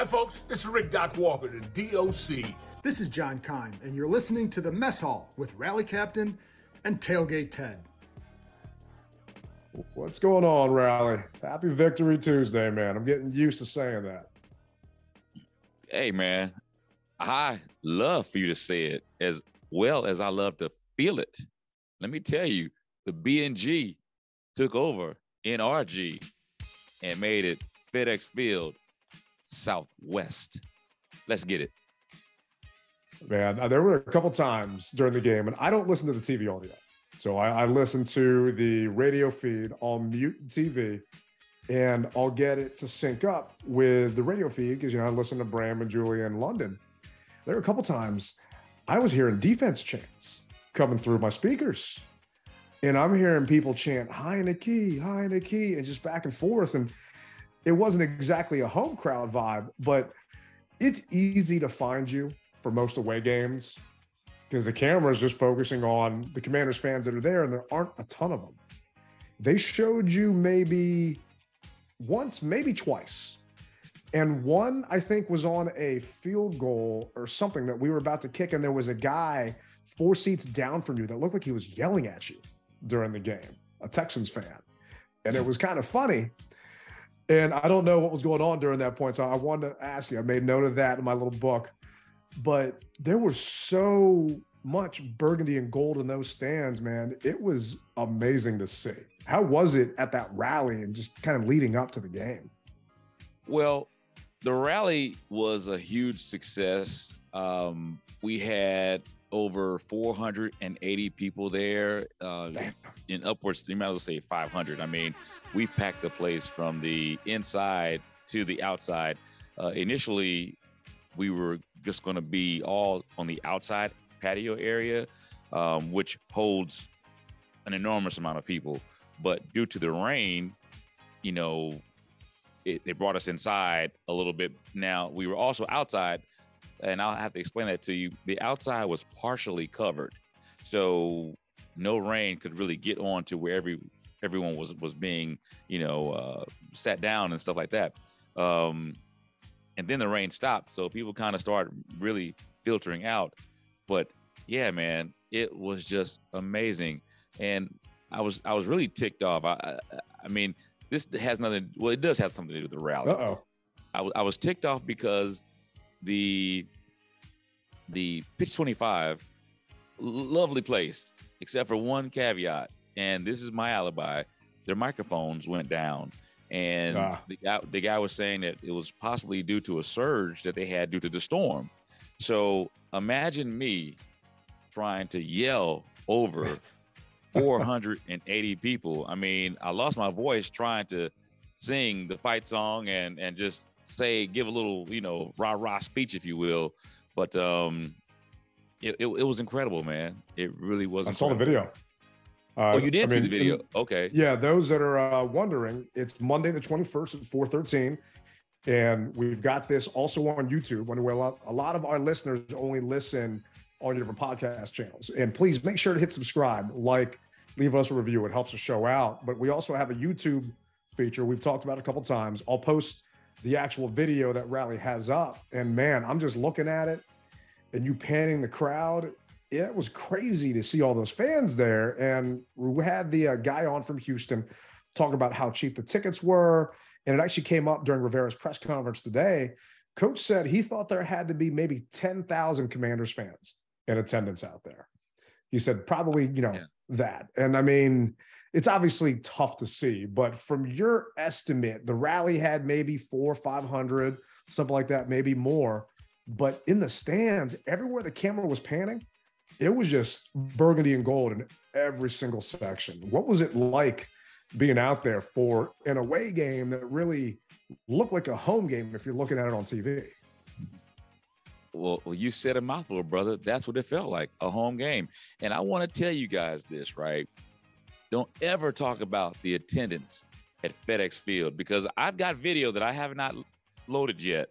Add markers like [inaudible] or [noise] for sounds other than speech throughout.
Hi, folks. This is Rick Doc Walker, the DOC. This is John Keim, and you're listening to the Mess Hall with Rally Captain and Tailgate Ted. What's going on, Rally? Happy Victory Tuesday, man. I'm getting used to saying that. Hey, man. I love for you to say it as well as I love to feel it. Let me tell you, the BNG took over NRG and made it FedEx Field Southwest. Let's get it. Man, uh, there were a couple times during the game, and I don't listen to the TV audio. So I, I listen to the radio feed, I'll mute TV, and I'll get it to sync up with the radio feed because, you know, I listen to Bram and Julie in London. There were a couple times I was hearing defense chants coming through my speakers. And I'm hearing people chant Heinicke, high in the key, and just back and forth. And it wasn't exactly a home crowd vibe, but it's easy to find you for most away games because the camera is just focusing on the Commanders fans that are there, and there aren't a ton of them. They showed you maybe once, maybe twice. And one, I think, was on a field goal or something that we were about to kick, and there was a guy four seats down from you that looked like he was yelling at you during the game, a Texans fan. And it was kind of funny. And I don't know what was going on during that point. So I wanted to ask you, I made note of that in my little book. But there was so much burgundy and gold in those stands, man. It was amazing to see. How was it at that rally and just kind of leading up to the game? Well, the rally was a huge success. Um, we had over 480 people there uh, in upwards you might as well say 500 i mean we packed the place from the inside to the outside. Uh, initially we were just going to be all on the outside patio area um, which holds an enormous amount of people. But due to the rain you know it, they brought us inside a little bit. Now we were also outside and I'll have to explain that to you. The outside was partially covered, so no rain could really get on to where every everyone was was being you know uh, sat down and stuff like that. Um, and then the rain stopped, so people kind of started really filtering out. But yeah, man, it was just amazing, and I was I was really ticked off. I I, I mean, this has nothing. Well, it does have something to do with the rally. Uh oh. I was I was ticked off because the the pitch 25 lovely place except for one caveat and this is my alibi their microphones went down and ah. the, guy, the guy was saying that it was possibly due to a surge that they had due to the storm so imagine me trying to yell over [laughs] 480 people i mean i lost my voice trying to sing the fight song and and just say give a little you know rah rah speech if you will. But um it, it, it was incredible man. It really was i incredible. saw the video. Uh, oh you did I see mean, the video? okay. Yeah those that are uh, wondering it's monday the 21st at 413 and we've got this also on youtube when a lot, a lot of our listeners only listen on your different podcast channels. And please make sure to hit subscribe like leave us a review. It helps the show out. But we also have a youtube feature we've talked about a couple times. I'll post the actual video that Rally has up. And man, I'm just looking at it and you panning the crowd. It was crazy to see all those fans there. And we had the uh, guy on from Houston talk about how cheap the tickets were. And it actually came up during Rivera's press conference today. Coach said he thought there had to be maybe 10,000 Commanders fans in attendance out there. He said probably, you know, yeah. that. And I mean, it's obviously tough to see, but from your estimate, the rally had maybe four, 500, something like that, maybe more. But in the stands, everywhere the camera was panning, it was just burgundy and gold in every single section. What was it like being out there for an away game that really looked like a home game if you're looking at it on TV? Well, you said a mouthful, brother. That's what it felt like a home game. And I want to tell you guys this, right? Don't ever talk about the attendance at FedEx Field because I've got video that I have not loaded yet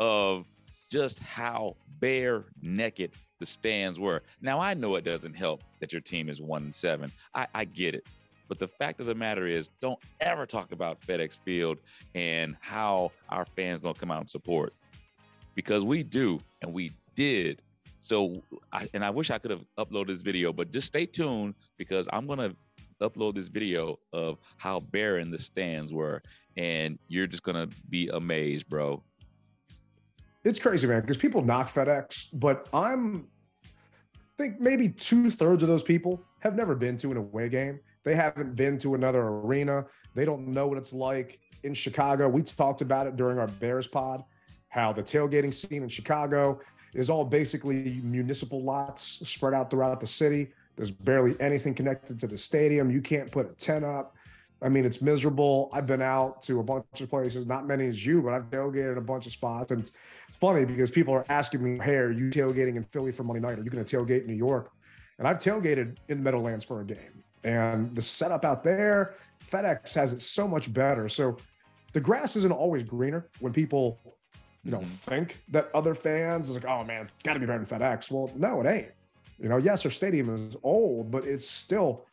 of just how bare naked the stands were. Now I know it doesn't help that your team is one and seven. I, I get it. But the fact of the matter is, don't ever talk about FedEx Field and how our fans don't come out and support because we do and we did. So, I, and I wish I could have uploaded this video, but just stay tuned because I'm going to upload this video of how barren the stands were. And you're just to be amazed, bro. It's crazy, man, because people knock FedEx, but I'm think maybe two thirds of those people have never been to an away game. They haven't been to another arena. They don't know what it's like in Chicago. We talked about it during our Bears pod, how the tailgating scene in Chicago is all basically municipal lots spread out throughout the city. There's barely anything connected to the stadium. You can't put a tent up. I mean, it's miserable. I've been out to a bunch of places, not many as you, but I've tailgated a bunch of spots. And it's, it's funny because people are asking me, Hey, are you tailgating in Philly for Monday night? Are you going to tailgate in New York? And I've tailgated in the Meadowlands for a game. And the setup out there, FedEx has it so much better. So the grass isn't always greener when people, you know, mm-hmm. think that other fans is like, oh man, it's got to be better than FedEx. Well, no, it ain't. You know, yes, our stadium is old, but it's still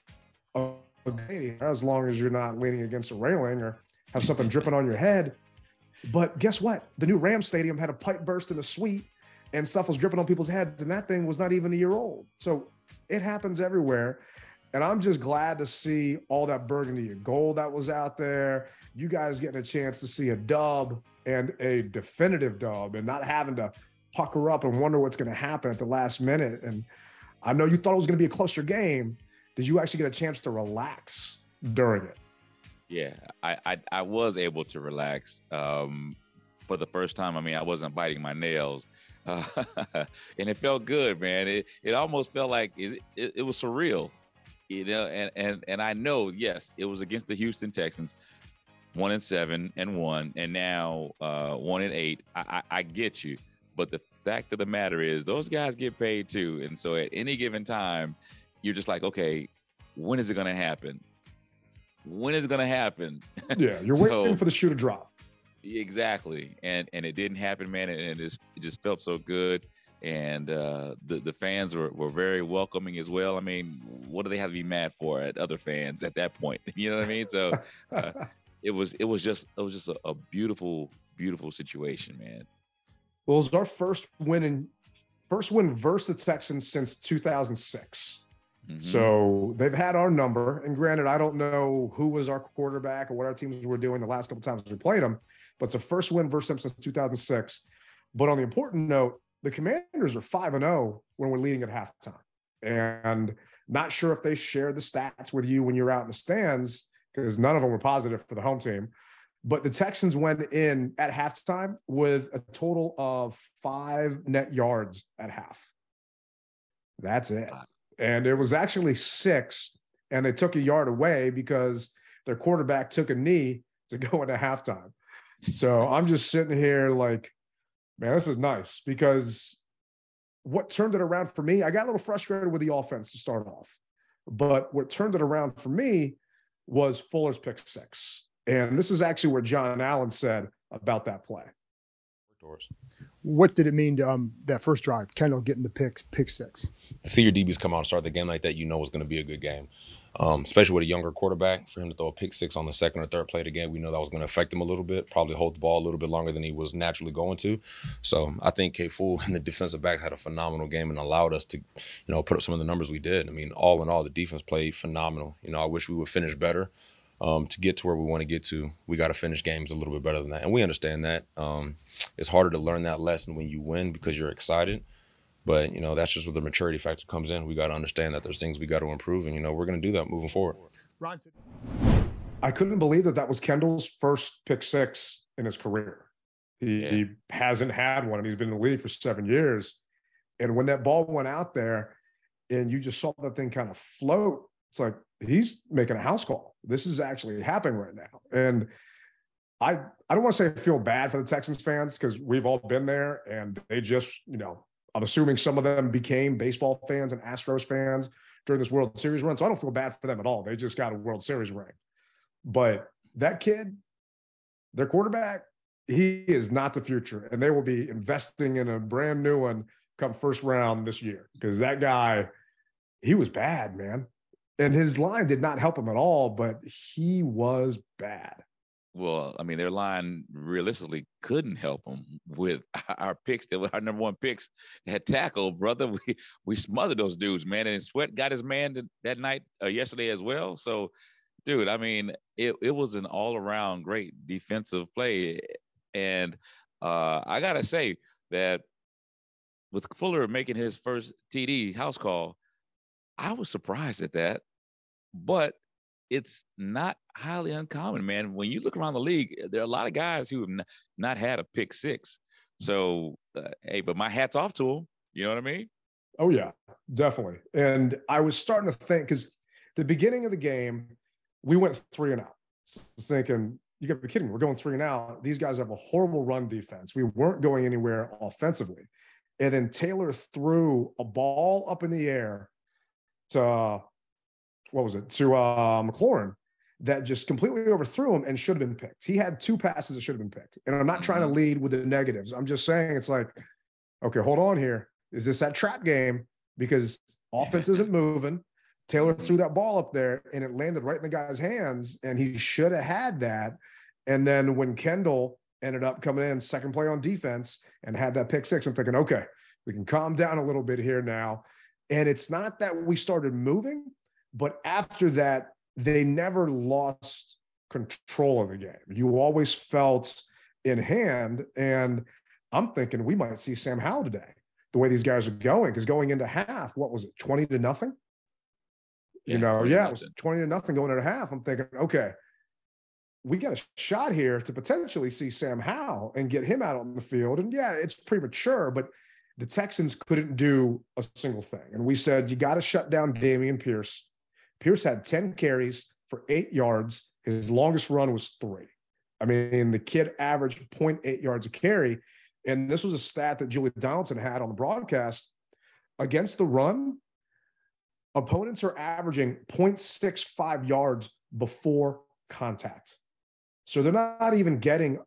a stadium as long as you're not leaning against a railing or have something dripping on your head. But guess what? The new Ram Stadium had a pipe burst in a suite and stuff was dripping on people's heads, and that thing was not even a year old. So it happens everywhere. And I'm just glad to see all that burgundy and gold that was out there. You guys getting a chance to see a dub and a definitive dub and not having to pucker up and wonder what's going to happen at the last minute. And I know you thought it was going to be a closer game, did you actually get a chance to relax during it? Yeah, I I, I was able to relax um, for the first time. I mean, I wasn't biting my nails, uh, [laughs] and it felt good, man. It it almost felt like it, it, it was surreal, you know. And and and I know, yes, it was against the Houston Texans, one and seven and one, and now uh, one and eight. I, I, I get you, but the fact of the matter is, those guys get paid too, and so at any given time you're just like, okay, when is it going to happen? When is it going to happen? Yeah, [laughs] you're so, waiting for the shoe to drop. Exactly, and and it didn't happen, man, and it just it just felt so good, and uh, the the fans were, were very welcoming as well. I mean, what do they have to be mad for at other fans at that point? [laughs] You know what I mean? So uh, [laughs] it was it was just it was just a, a beautiful beautiful situation, man. Well, it was our first win in first win versus the Texans since 2006. Mm-hmm. So they've had our number. And granted, I don't know who was our quarterback or what our teams were doing the last couple times we played them, but it's the first win versus them since 2006. But on the important note, the Commanders are 5 and 0 when we're leading at halftime. And not sure if they shared the stats with you when you're out in the stands because none of them were positive for the home team. But the Texans went in at halftime with a total of five net yards at half. That's it and it was actually six, and they took a yard away because their quarterback took a knee to go into halftime. So I'm just sitting here like, man, this is nice because what turned it around for me, I got a little frustrated with the offense to start off, but what turned it around for me was Fuller's pick six. And this is actually where Jon Allen said about that play. What did it mean to um, that first drive? Kendall getting the pick, pick six. To see your DBs come out and start the game like that, you know it's going to be a good game. Um, especially with a younger quarterback, for him to throw a pick six on the second or third play of the game, we know that was going to affect him a little bit. Probably hold the ball a little bit longer than he was naturally going to. So I think K Fool and the defensive backs had a phenomenal game and allowed us to, you know, put up some of the numbers we did. I mean, all in all, the defense played phenomenal. You know, I wish we would finish better um, to get to where we want to get to, we got to finish games a little bit better than that. And we understand that. Um, it's harder to learn that lesson when you win because you're excited. But, you know, that's just where the maturity factor comes in. We got to understand that there's things we got to improve. And, you know, we're going to do that moving forward. I couldn't believe that that was Kendall's first pick six in his career. He, yeah. he hasn't had one, and he's been in the league for seven years. And when that ball went out there, and you just saw that thing kind of float, it's like he's making a house call. This is actually happening right now. And I I don't want to say feel bad for the Texans fans because we've all been there and they just, you know, I'm assuming some of them became baseball fans and Astros fans during this World Series run. So I don't feel bad for them at all. They just got a World Series ring. But that kid, their quarterback, he is not the future. And they will be investing in a brand new one come first round this year because that guy, he was bad, man and his line did not help him at all, but he was bad. Well, I mean, their line realistically couldn't help them with [laughs] our picks. That were our number one picks had tackle, brother. [laughs] We we smothered those dudes, man. And Sweat got his man that night uh, yesterday as well. So, dude, I mean, it it was an all around great defensive play, and uh, I gotta say that with Fuller making his first TD house call, I was surprised at that, but it's not highly uncommon, man. When you look around the league, there are a lot of guys who have n- not had a pick six. So, uh, hey, but my hat's off to them. You know what I mean? Oh yeah, definitely. And I was starting to think because the beginning of the game, we went three and out. So thinking, you got to be kidding me. We're going three and out. These guys have a horrible run defense. We weren't going anywhere offensively. And then Taylor threw a ball up in the air to what was it to uh, McLaurin that just completely overthrew him and should have been picked. He had two passes that should have been picked. And I'm not trying to Mhm. lead with the negatives. I'm just saying it's like, okay, hold on here. Is this that trap game? Because offense isn't [laughs] moving. Taylor threw that ball up there and it landed right in the guy's hands, and he should have had that. And then when Kendall ended up coming in second play on defense and had that pick six, I'm thinking, okay, we can calm down a little bit here now. And it's not that we started moving, but after that, they never lost control of the game. You always felt in hand. And I'm thinking we might see Sam Howell today, the way these guys are going. Because going into half, what was it, 20 to nothing? You know, yeah, it was 20 to nothing going into half. I'm thinking, okay, we got a shot here to potentially see Sam Howell and get him out on the field. And yeah, it's premature, but the Texans couldn't do a single thing. And we said, you got to shut down Dameon Pierce. Pierce had 10 carries for eight yards. His longest run was three. I mean, the kid averaged 0.8 yards a carry. And this was a stat that Julie Donaldson had on the broadcast. Against the run, opponents are averaging 0.65 yards before contact. So they're not even getting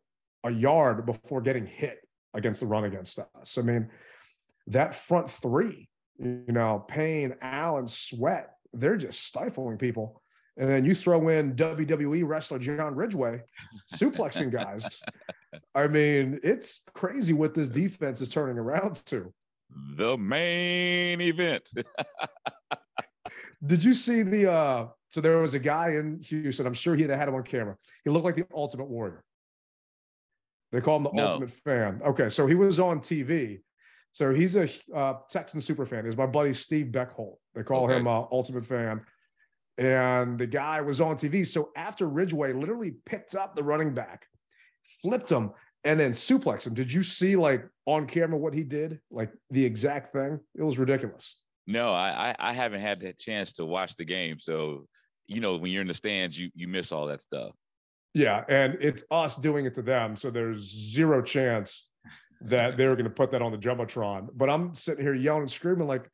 a yard before getting hit against the run against us. I mean, that front three, you know, Payne, Allen, Sweat, they're just stifling people. And then you throw in WWE wrestler John Ridgeway, suplexing guys. [laughs] I mean, it's crazy what this defense is turning around to. The main event. [laughs] Did you see the uh so there was a guy in Houston, I'm sure he'd have had him on camera. He looked like the ultimate warrior. They call him the No. ultimate fan. Okay, so he was on TV. So he's a uh, Texan super fan. He's my buddy Steve Beckholt. They call Okay. him uh, ultimate fan. And the guy was on TV. So after Ridgeway literally picked up the running back, flipped him, and then suplexed him. Did you see like on camera what he did? Like the exact thing? It was ridiculous. No, I, I I haven't had that chance to watch the game. So, you know, when you're in the stands, you you miss all that stuff. Yeah, and it's us doing it to them. So there's zero chance that they were going to put that on the jumbotron. But I'm sitting here yelling and screaming like,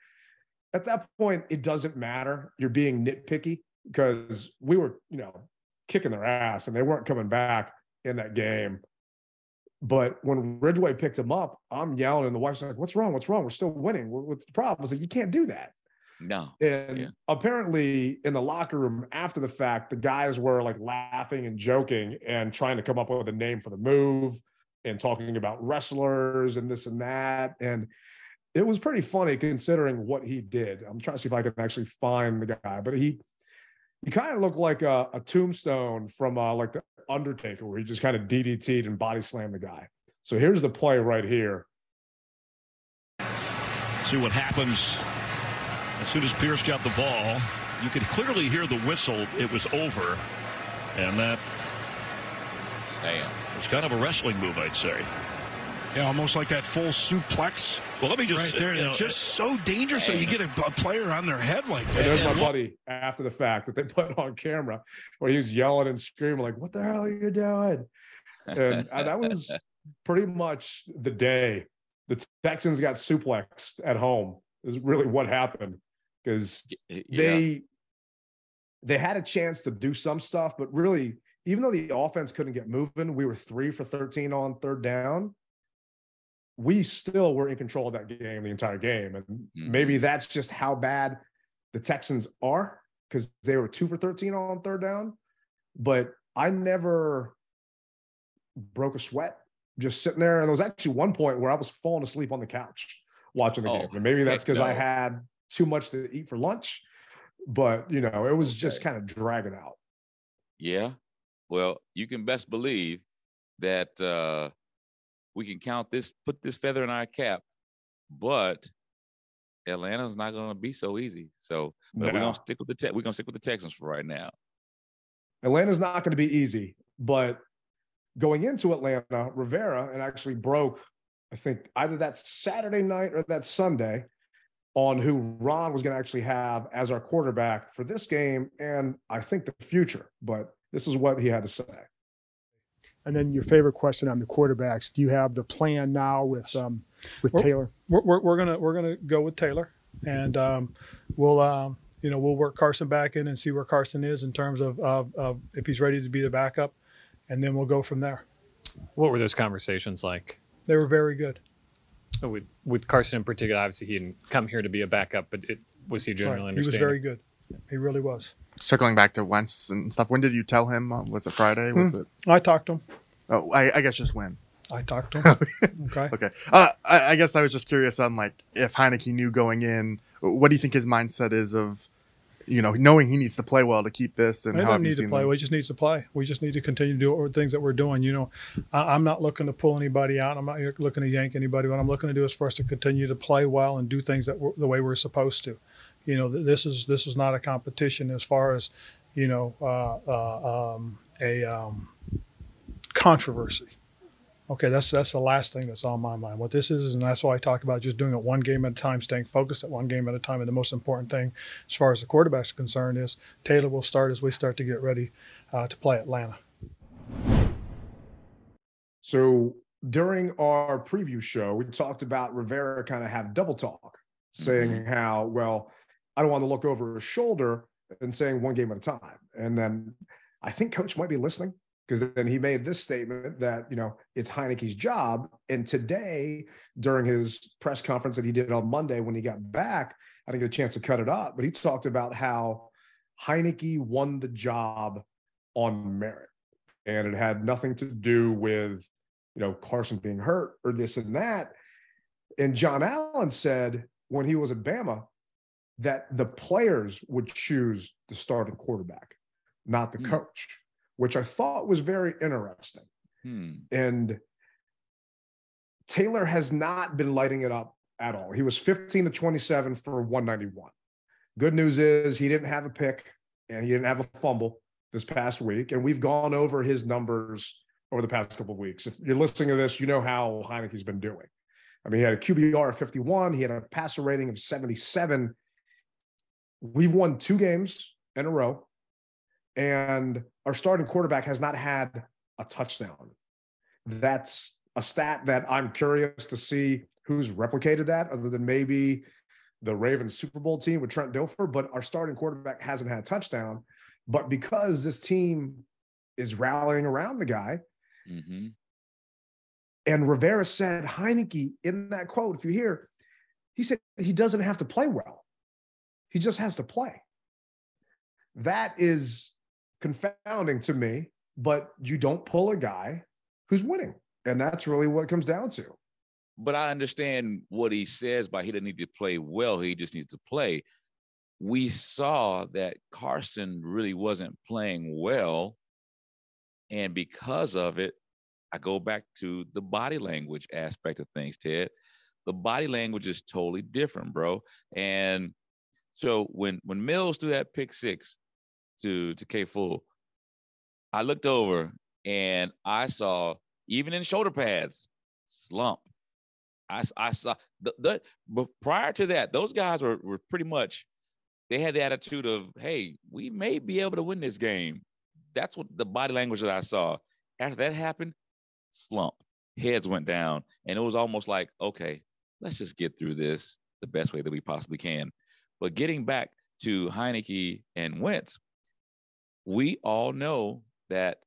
at that point, it doesn't matter. You're being nitpicky because we were, you know, kicking their ass and they weren't coming back in that game. But when Ridgeway picked him up, I'm yelling, and the wife's like, "What's wrong? What's wrong? We're still winning. What- What's the problem?" I was like, "You can't do that." No. And Yeah. apparently, in the locker room after the fact, the guys were like laughing and joking and trying to come up with a name for the move and talking about wrestlers and this and that. And it was pretty funny considering what he did. I'm trying to see if I can actually find the guy, but he he kind of looked like a, a tombstone from uh, like the Undertaker, where he just kind of DDT'd and body slammed the guy. So here's the play right here. See what happens as soon as Pierce got the ball. You could clearly hear the whistle. It was over. And that Damn. Was kind of a wrestling move, I'd say. Yeah, almost like that full suplex Well, let me just right there. you know, just so dangerous that you get a, a player on their head like And there's my buddy after the fact that they put [laughs] on camera where he was yelling and screaming, like, what the hell are you doing? And uh, that was [laughs] pretty much the day the Texans got suplexed at home, is really what happened. Because yeah. they they had a chance to do some stuff, but really, even though the offense couldn't get moving, we were three for 13 on third down. We still were in control of that game the entire game. And mm-hmm. maybe that's just how bad the Texans are. because they were two for 13 on third down. But I never broke a sweat just sitting there. And there was actually one point where I was falling asleep on the couch watching the Oh, game. And maybe that's because I had too much to eat for lunch. But you know, it was just kind of dragging out. Yeah. Well, you can best believe that uh, we can count this, put this feather in our cap, but Atlanta's not going to be so easy. So but we're going to stick with the te- we're going to stick with the Texans for right now. Atlanta's not going to be easy, but going into Atlanta, Rivera and actually broke, I think either that Saturday night or that Sunday on who Ron was going to actually have as our quarterback for this game and I think the future. But this is what he had to say. And then your favorite question on the quarterbacks: Do you have the plan now with um, with Well- Taylor? We're, we're, we're gonna we're gonna go with Taylor, and um, we'll um, you know we'll work Carson back in and see where Carson is in terms of, of, of if he's ready to be the backup, and then we'll go from there. What were those conversations like? They were very good. Oh, With with Carson in particular, obviously he didn't come here to be a backup, but it, was he Right. generally He was very good. He really was. Circling back to Wentz and stuff. When did you tell him? Uh, Was it Friday? Was it? I talked to him. Oh, I, I guess just when. I talked to him. [laughs] okay. Okay. Uh, I, I guess I was just curious on like if Heinicke knew going in. What do you think his mindset is of, you know, knowing he needs to play well to keep this and They how don't need to play. them? We just need to play. We just need to continue to do things that we're doing. You know, I, I'm not looking to pull anybody out. I'm not looking to yank anybody. What I'm looking to do is for us to continue to play well and do things that we're, the way we're supposed to. You know, this is this is not a competition as far as, you know, uh, uh, um, a um, controversy. Okay, that's that's the last thing that's on my mind. What this is, and that's why I talk about just doing it one game at a time, staying focused at one game at a time. And the most important thing, as far as the quarterback's concerned, is Taylor will start as we start to get ready uh, to play Atlanta. So during our preview show, we talked about Rivera kind of have double talk, saying how, well, I don't want to look over his shoulder and saying one game at a time. And then I think coach might be listening because then he made this statement that, you know, it's Heinicke's job. And today, during his press conference that he did on Monday when he got back, I didn't get a chance to cut it up, but he talked about how Heinicke won the job on merit and it had nothing to do with you know Carson being hurt or this and that. And Jon Allen said when he was at Bama that the players would choose the starting quarterback, not the Hmm. coach, which I thought was very interesting. Hmm. And Taylor has not been lighting it up at all. He was 15 to 27 for 191. Good news is he didn't have a pick and he didn't have a fumble this past week. And we've gone over his numbers over the past couple of weeks. If you're listening to this, you know how Heinicke's been doing. I mean, he had a QBR of 51, he had a passer rating of 77. We've won two games in a row, and our starting quarterback has not had a touchdown. That's a stat that I'm curious to see who's replicated that, other than maybe the Ravens Super Bowl team with Trent Dilfer. But our starting quarterback hasn't had a touchdown. But because this team is rallying around the guy, hmm and Rivera said Heinicke in that quote, if you hear, he said he doesn't have to play well. He just has to play. That is confounding to me, but you don't pull a guy who's winning. And that's really what it comes down to. But I understand what he says by he doesn't need to play well. He just needs to play. We saw that Carson really wasn't playing well. And because of it, I go back to the body language aspect of things, Ted. The body language is totally different, bro. And so when when Mills threw that pick six to to K Full, I looked over and I saw even in shoulder pads slump. I, I saw the, the but prior to that, those guys were were pretty much they had the attitude of, hey, we may be able to win this game. That's what the body language that I saw. After that happened, slump, heads went down, and it was almost like, okay, let's just get through this the best way that we possibly can. But getting back to Heinicke and Wentz, we all know that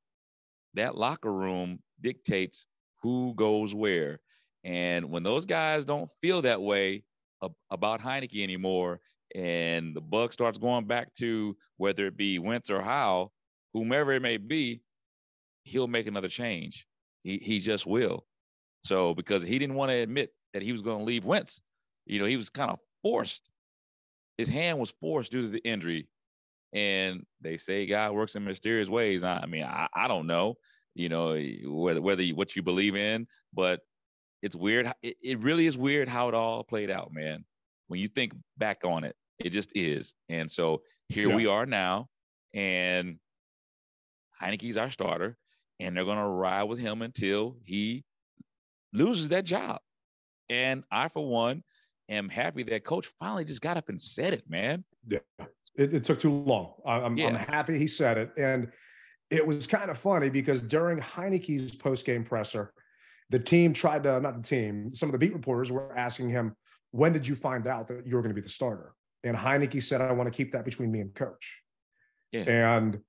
that locker room dictates who goes where. And when those guys don't feel that way about Heinicke anymore, and the buck starts going back to whether it be Wentz or Howe, whomever it may be, he'll make another change. He he just will. So because he didn't want to admit that he was going to leave Wentz, you know, he was kind of forced. His hand was forced due to the injury. And they say God works in mysterious ways. I mean, I, I don't know, you know, eh, whether whether you, what you believe in, but it's weird. It, it really is weird how it all played out, man. When you think back on it, it just is. And so here Yeah. we are now, and Heinicke's our starter, and they're gonna ride with him until he loses that job. And I, for one, am happy that coach finally just got up and said it, man. Yeah, it, it took too long. I'm, I'm happy he said it, and it was kind of funny because during Heinicke's post game presser, the team tried to not the team. Some of the beat reporters were asking him, "When did you find out that you were going to be the starter?" And Heinicke said, "I want to keep that between me and coach." Yeah. And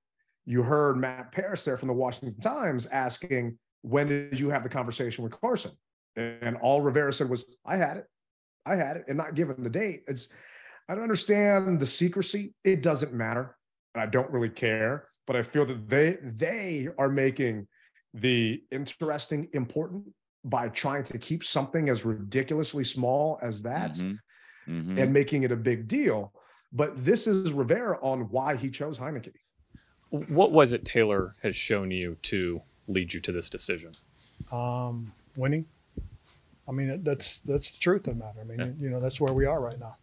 you heard Matt Paras there from the Washington Times asking, "When did you have the conversation with Carson?" And all Rivera said was, "I had it, I had it," and not given the date. It's I don't understand the secrecy. It doesn't matter. I don't really care, but I feel that they they are making the interesting important by trying to keep something as ridiculously small as that Mhm. Mhm. and making it a big deal. But this is Rivera on why he chose Heinicke. What was it Taylor has shown you to lead you to this decision? Um, winning. I mean, that's that's the truth of the matter. I mean, you know, that's where we are right now.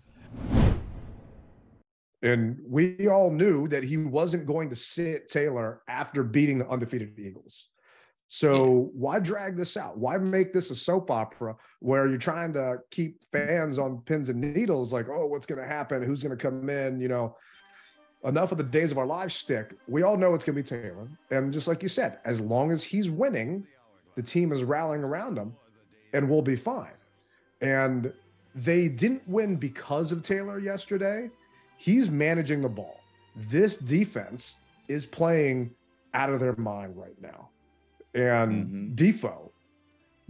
And we all knew that he wasn't going to sit Taylor after beating the undefeated Eagles. So why drag this out? Why make this a soap opera where you're trying to keep fans on pins and needles? Like, oh, what's going to happen? Who's going to come in? You know, enough of the days of our lives stick. We all know it's going to be Taylor. And just like you said, as long as he's winning, the team is rallying around him and we'll be fine. And they didn't win because of Taylor yesterday. He's managing the ball. This defense is playing out of their mind right now. And mm-hmm. Defo,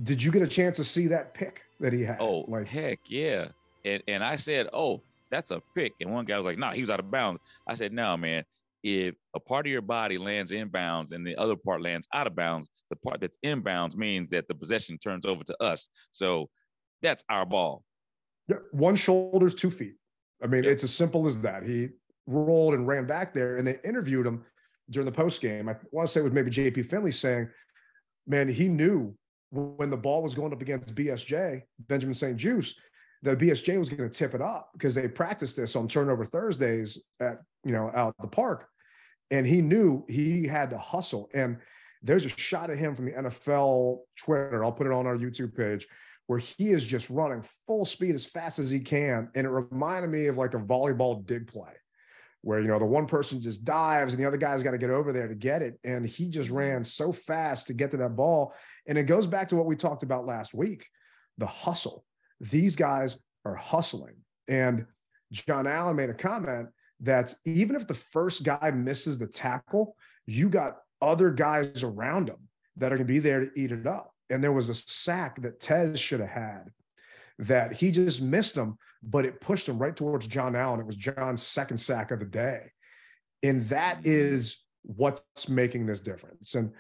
did you get a chance to see that pick that he had? Oh, like, heck yeah. And and I said, oh, that's a pick. And one guy was like, no, he was out of bounds. I said, no, man. If a part of your body lands in bounds and the other part lands out of bounds, the part that's in bounds means that the possession turns over to us. So that's our ball. Yeah, one shoulder's two feet. I mean, it's as simple as that. He rolled and ran back there, and they interviewed him during the post game. I want to say it was maybe JP Finlay saying, "Man, he knew when the ball was going up against BSJ, Benjamin St-Juste, that BSJ was going to tip it up because they practiced this on turnover Thursdays at you know out at the park, and he knew he had to hustle. And there's a shot of him from the NFL Twitter. I'll put it on our YouTube page where he is just running full speed as fast as he can. And it reminded me of like a volleyball dig play where, you know, the one person just dives and the other guy's got to get over there to get it. And he just mm-hmm. ran so fast to get to that ball. And it goes back to what we talked about last week the hustle. These guys are hustling. And Jon Allen made a comment that even if the first guy misses the tackle, you got other guys around him that are going to be there to eat it up. And there was a sack that Tez should have had that he just missed him, but it pushed him right towards Jon Allen. It was Jon's second sack of the day. And that mm. is what's making this difference. And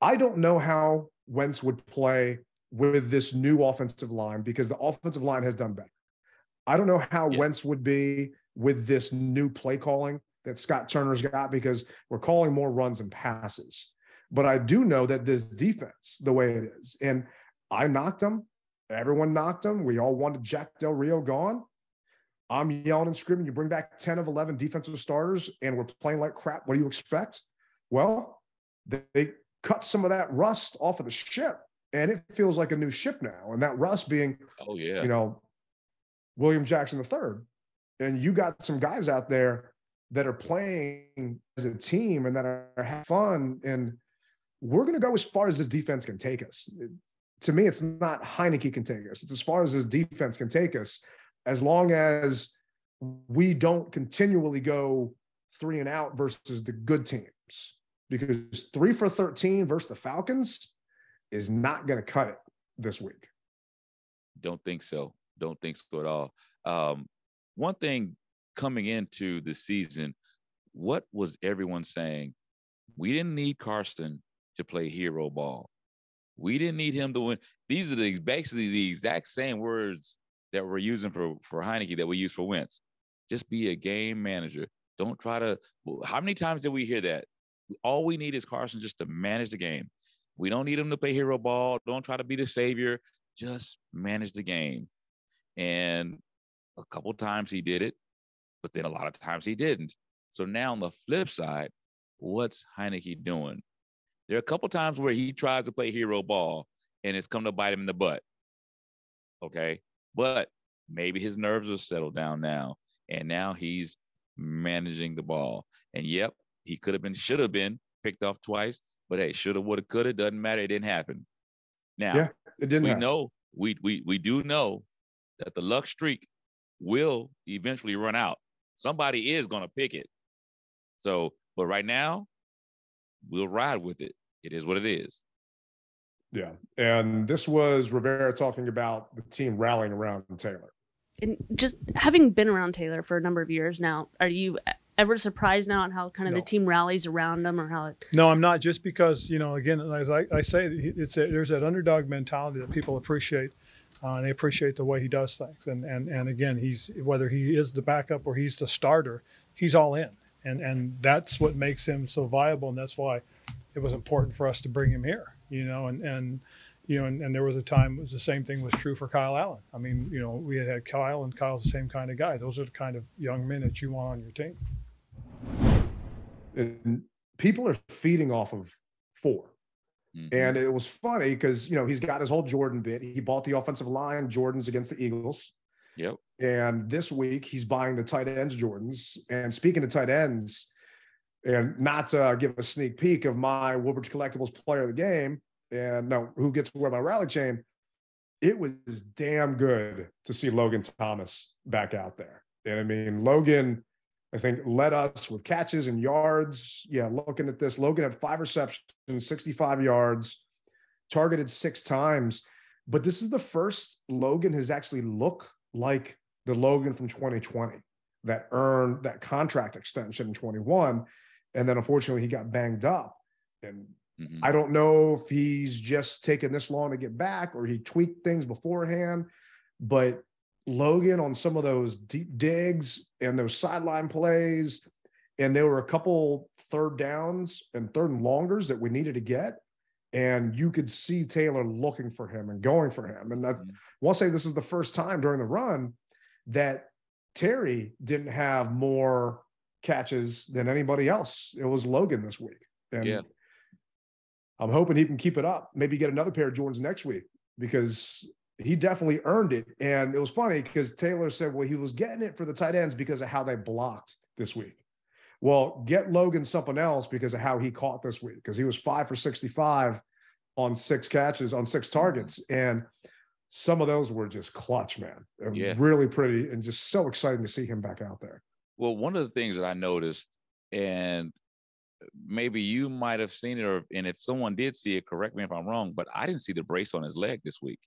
I don't know how Wentz would play with this new offensive line because the offensive line has done better. I don't know how Wentz would be with this new play calling that Scott Turner's got because we're calling more runs and passes. But I do know that this defense, the way it is, and I knocked them. Everyone knocked them. We all wanted Jack Del Rio gone. I'm yelling and screaming. You bring back 10 of 11 defensive starters and we're playing like crap. What do you expect? Well, they, they cut some of that rust off of the ship and it feels like a new ship now. And that rust being, Oh yeah. you know, William Jackson III. And you got some guys out there that are playing as a team and that are having fun. And we're going to go as far as this defense can take us. To me, it's not Heinicke can take us. It's as far as this defense can take us, as long as we don't continually go three and out versus the good teams. Because three for 13 versus the Falcons is not going to cut it this week. Don't think so. Don't think so at all. Um, one thing coming into the season, what was everyone saying? We didn't need Carson to play hero ball. We didn't need him to win. These are the basically the exact same words that we're using for for Heinicke that we use for Wentz. Just be a game manager. Don't try to. How many times did we hear that? All we need is Carson just to manage the game. We don't need him to play hero ball. Don't try to be the savior. Just manage the game. And a couple times he did it, but then a lot of times he didn't. So now on the flip side, what's Heinicke doing? There are a couple times where he tries to play hero ball and it's come to bite him in the butt. Okay. But maybe his nerves are settled down now. And now he's managing the ball. And yep, he could have been, should have been picked off twice, but hey, should have, would have, could have, doesn't matter. It didn't happen. Now, yeah, it didn't. We happen. know we we we do know that the luck streak will eventually run out. Somebody is going to pick it. So, but right now, we'll ride with it. It is what it is. Yeah. And this was Rivera talking about the team rallying around Taylor. And just having been around Taylor for a number of years now, are you ever surprised now on how kind of No. the team rallies around him or how it No, I'm not. Just because you know, again, as I, I say, it's a, there's that underdog mentality that people appreciate, uh, and they appreciate the way he does things. And and and again, he's whether he is the backup or he's the starter, he's all in, and and that's what makes him so viable, and that's why it was important for us to bring him here. You know, and and you know, and, and there was a time it was the same thing was true for Kyle Allen. I mean, you know, we had had Kyle, and Kyle's the same kind of guy. Those are the kind of young men that you want on your team. And people are feeding off of 4 Mhm. And it was funny because, you know, he's got his whole Jordan bit. He bought the offensive line Jordans against the Eagles. Yep. And this week he's buying the tight ends Jordans. And speaking of tight ends, and not to give a sneak peek of my Woodbridge Collectibles player of the game, and no, who gets to wear my rally chain, it was damn good to see Logan Thomas back out there. And I mean, Logan, I think, led us with catches and yards. Yeah, looking at this, Logan had five receptions, 65 yards, targeted six times. But this is the first Logan has actually looked like the Logan from 2020 that earned that contract extension in 21. And then unfortunately, he got banged up. And Mhm. I don't know if he's just taking this long to get back or he tweaked things beforehand. But Logan on some of those deep digs and those sideline plays, and there were a couple third downs and third and longers that we needed to get. And you could see Taylor looking for him and going for him. And I Mhm. to say this is the first time during the run that Terry didn't have more catches than anybody else. It was Logan this week. And Yeah. I'm hoping he can keep it up. Maybe get another pair of Jordans next week because he definitely earned it. And it was funny because Taylor said, well, he was getting it for the tight ends because of how they blocked this week. Well, get Logan something else because of how he caught this week because he was five for 65 on six catches on six targets. And some of those were just clutch, man. Yeah. Really pretty and just so exciting to see him back out there. Well, one of the things that I noticed, and maybe you might have seen it, or and if someone did see it, correct me if I'm wrong, but I didn't see the brace on his leg this week,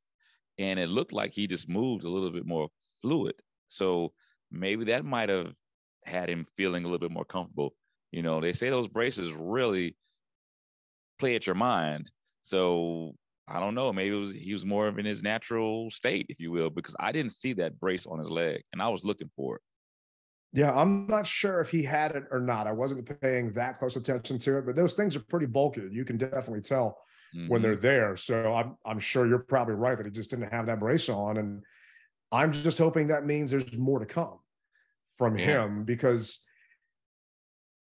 and it looked like he just moved a little bit more fluid. So maybe that might have had him feeling a little bit more comfortable. You know, they say those braces really play at your mind. So I don't know. Maybe was he was more of in his natural state, if you will, because I didn't see that brace on his leg, and I was looking for it. Yeah, I'm not sure if he had it or not. I wasn't paying that close attention to it, but those things are pretty bulky. You can definitely tell when Mhm. they're there. So I'm I'm sure you're probably right that he just didn't have that brace on, and I'm just hoping that means there's more to come from Yeah. him because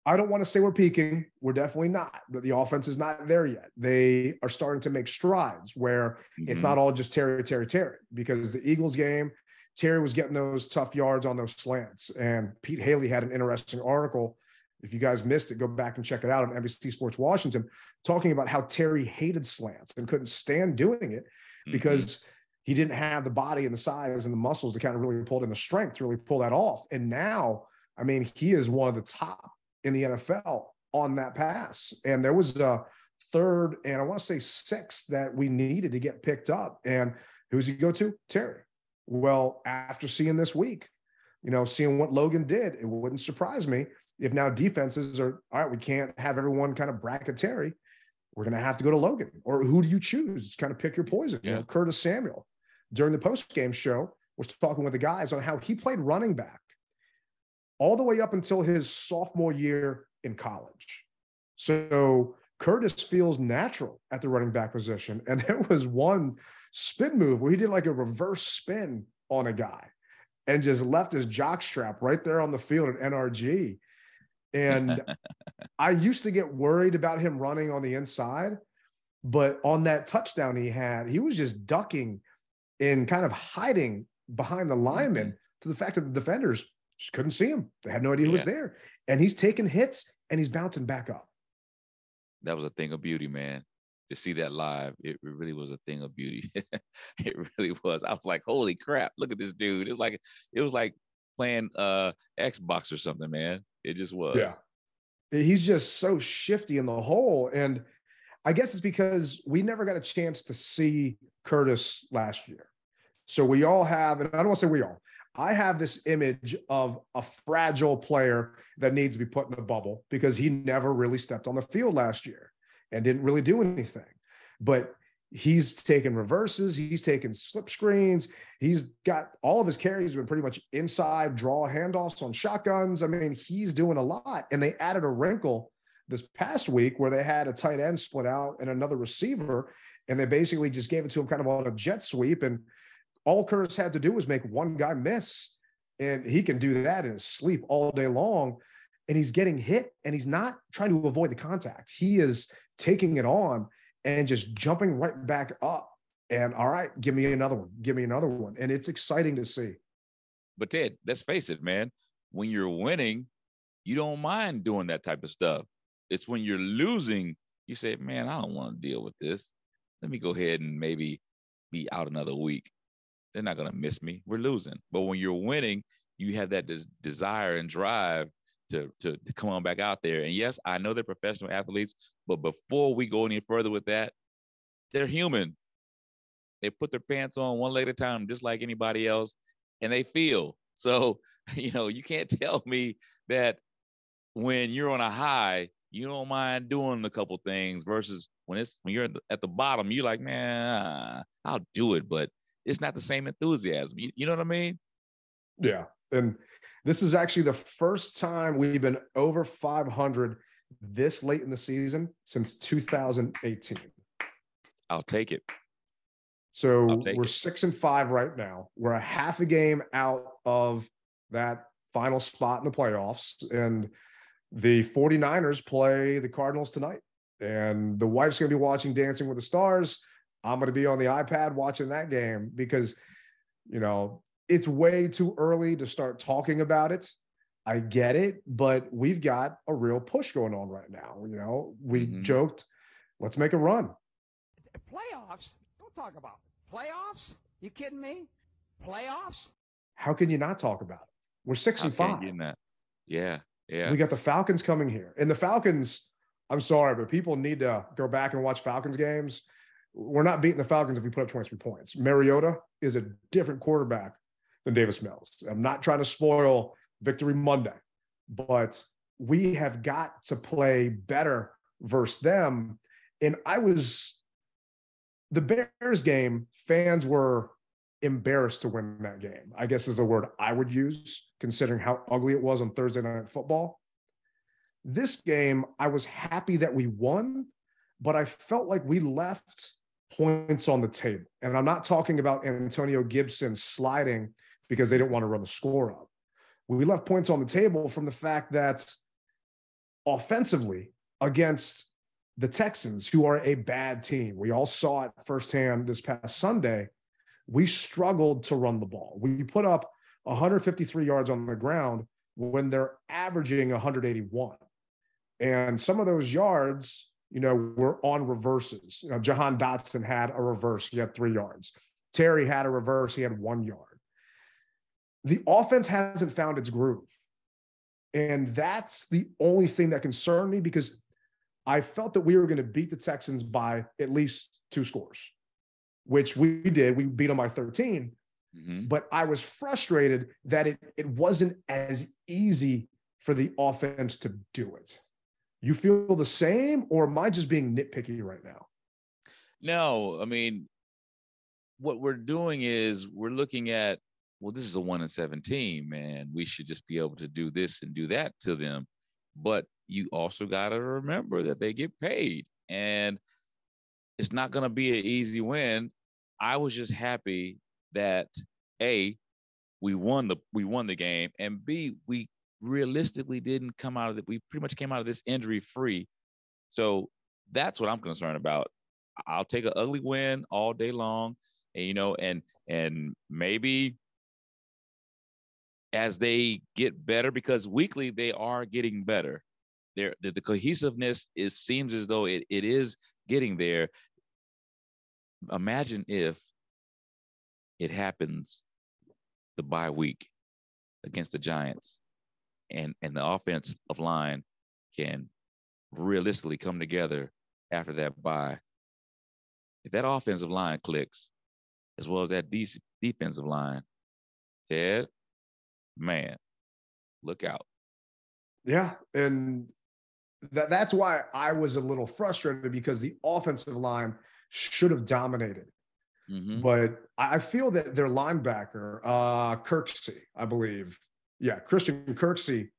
I don't want to say we're peaking. We're definitely not. But the offense is not there yet. They are starting to make strides where it's Mhm. not all just Terry, Terry, Terry. Because the Eagles game, Terry was getting those tough yards on those slants, and Pete Hailey had an interesting article. If you guys missed it, go back and check it out on NBC Sports Washington, talking about how Terry hated slants and couldn't stand doing it Mhm. because he didn't have the body and the size and the muscles to kind of really pull it in the strength to really pull that off. And now, I mean, he is one of the top in the NFL on that pass. And there was a third and I want to say sixth that we needed to get picked up. And who's he go to? Terry. Well, after seeing this week, you know, seeing what Logan did, it wouldn't surprise me if now defenses are all right. We can't have everyone kind of bracket Terry. We're going to have to go to Logan, or who do you choose? It's kind of pick your poison. Yeah. You know, Curtis Samuel during the post game show was talking with the guys on how he played running back all the way up until his sophomore year in college. So Curtis feels natural at the running back position. And [laughs] there was one spin move where he did like a reverse spin on a guy and just left his jock strap right there on the field at NRG. And [laughs] I used to get worried about him running on the inside, but on that touchdown he had, he was just ducking and kind of hiding behind the lineman to the fact that the defenders just couldn't see him. They had no idea who was there. And he's taking hits and he's bouncing back up. that was a thing of beauty, man. To see that live, it, it really was a thing of beauty. [laughs] it really was. I was like, holy crap, look at this dude. It was like it was like playing uh Xbox or something, man. It just was. Yeah. He's just so shifty in the hole. And I guess it's because we never got a chance to see Curtis last year. So we all have, and I don't want to say we all, I have this image of a fragile player that needs to be put in a bubble because he never really stepped on the field last year and didn't really do anything. But he's taken reverses, he's taken slip screens, he's got all of his carries have been pretty much inside draw handoffs on shotguns. I mean, he's doing a lot. And they added a wrinkle this past week where they had a tight end split out and another receiver, and they basically just gave it to him kind of on a jet sweep. And all Curtis had to do was make one guy miss, and he can do that in sleep all day long. And he's getting hit, and he's not trying to avoid the contact. He is taking it on and just jumping right back up. And all right, give me another one, give me another one. And it's exciting to see. But Ted, let's face it, man. When you're winning, you don't mind doing that type of stuff. It's when you're losing, you say, man, I don't want to deal with this. Let me go ahead and maybe be out another week. They're not going to miss me. We're losing. But when you're winning, you have that des- desire and drive to, to, to come on back out there. And yes, I know they're professional athletes, but before we go any further with that, they're human. They put their pants on one leg at a time, just like anybody else, and they feel. So, [laughs] you know, you can't [laughs] tell me that when you're on a high, you don't mind doing a couple things versus when it's when you're at the, bottom, you're like, man, I'll do it, but it's not the same enthusiasm. You, you know what I mean? Yeah. And this is actually the first time we've been over 500 this late in the season since 2018. I'll take it. So take we're it. six and five right now. We're a half a game out of that final spot in the playoffs. And the 49ers play the Cardinals tonight. And the wife's going to be watching Dancing with the Stars. I'm going to be on the iPad watching that game because, you know, it's way too early to start talking about it. I get it, but we've got a real push going on right now. You know, we Mhm. joked, let's make a run. Playoffs? Don't talk about playoffs. You kidding me? Playoffs? How can you not talk about it? We're six How and can you five. get in that? Yeah, yeah. We got the Falcons coming here. And the Falcons, I'm sorry, but people need to go back and watch Falcons games. We're not beating the Falcons if we put up 23 points. Mariota is a different quarterback than Davis Mills. I'm not trying to spoil Victory Monday, but we have got to play better versus them. And I was the Bears game, fans were embarrassed to win that game. I guess is the word I would use, considering how ugly it was on Thursday night football. This game, I was happy that we won, but I felt like we left points on the table. And I'm not talking about Antonio Gibson sliding because they didn't want to run the score up. We left points on the table from the fact that offensively against the Texans, who are a bad team, we all saw it firsthand this past Sunday. We struggled to run the ball. We put up 153 yards on the ground when they're averaging 181. And some of those yards, you know, were on reverses. You know, Jahan Dotson had a reverse, he had three yards. Terry had a reverse, he had one yard. The offense hasn't found its groove. And that's the only thing that concerned me because I felt that we were going to beat the Texans by at least two scores, which we did. We beat them by 13. Mhm. but I was frustrated that it it wasn't as easy for the offense to do it. You feel the same, or am I just being nitpicky right now? No, I mean, what we're doing is we're looking at, well, this is a one in 17, man. We should just be able to do this and do that to them. But you also got to remember that they get paid and it's not going to be an easy win. I was just happy that A, we won the we won the game, and B, we realistically didn't come out of it. We pretty much came out of this injury free. So that's what I'm concerned about. I'll take an ugly win all day long, and you know, and and maybe as they get better, because weekly they are getting better. There, the, the cohesiveness is seems as though it, it is getting there. Imagine if it happens the bye week against the Giants, and and the offense of line can realistically come together after that bye. If that offensive line clicks, as well as that de- defensive line, Ted, man, look out. Yeah, and that that's why I was a little frustrated because the offensive line should have dominated. Mhm. But I I feel that their linebacker, uh, Kirksey, I believe, yeah, Christian Kirksey,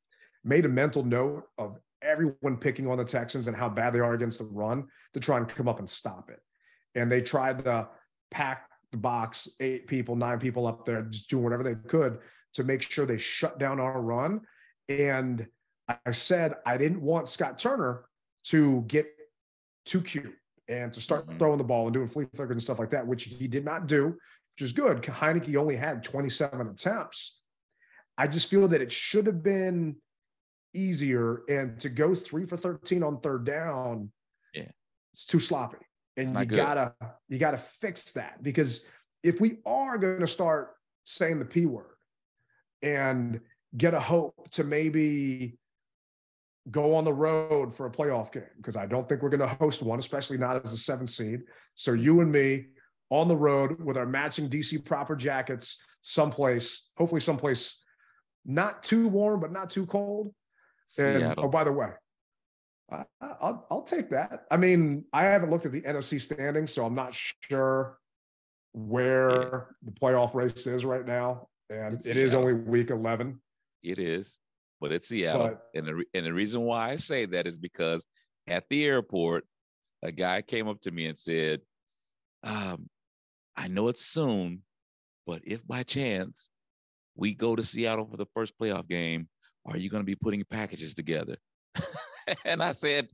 made a mental note of everyone picking on the Texans and how bad they are against the run to try and come up and stop it. And they tried to pack the box, eight people, nine people up there, just doing whatever they could to make sure they shut down our run. And I said I didn't want Scott Turner to get too cute and to start mm-hmm. throwing the ball and doing flea flickers and stuff like that, which he did not do, which is good. Heinicke only had 27 attempts. I just feel that it should have been easier and to go three for 13 on third down, yeah, it's too sloppy. And you good. gotta you gotta fix that because if we are gonna start saying the P word and get a hope to maybe go on the road for a playoff game because I don't think we're going to host one, especially not as a seventh seed. So you and me on the road with our matching DC proper jackets, someplace, hopefully someplace not too warm but not too cold. And Seattle. oh, by the way, I, I- I'll I'll take that. I mean, I haven't looked at the NFC standings, so I'm not sure where the playoff race is right now, and It's it is only week 11. It is, but it's Seattle. But- and the and the reason why I say that is because at the airport, a guy came up to me and said, um, "I know it's soon, but if by chance we go to Seattle for the first playoff game, are you going to be putting packages together?" [laughs] and I said,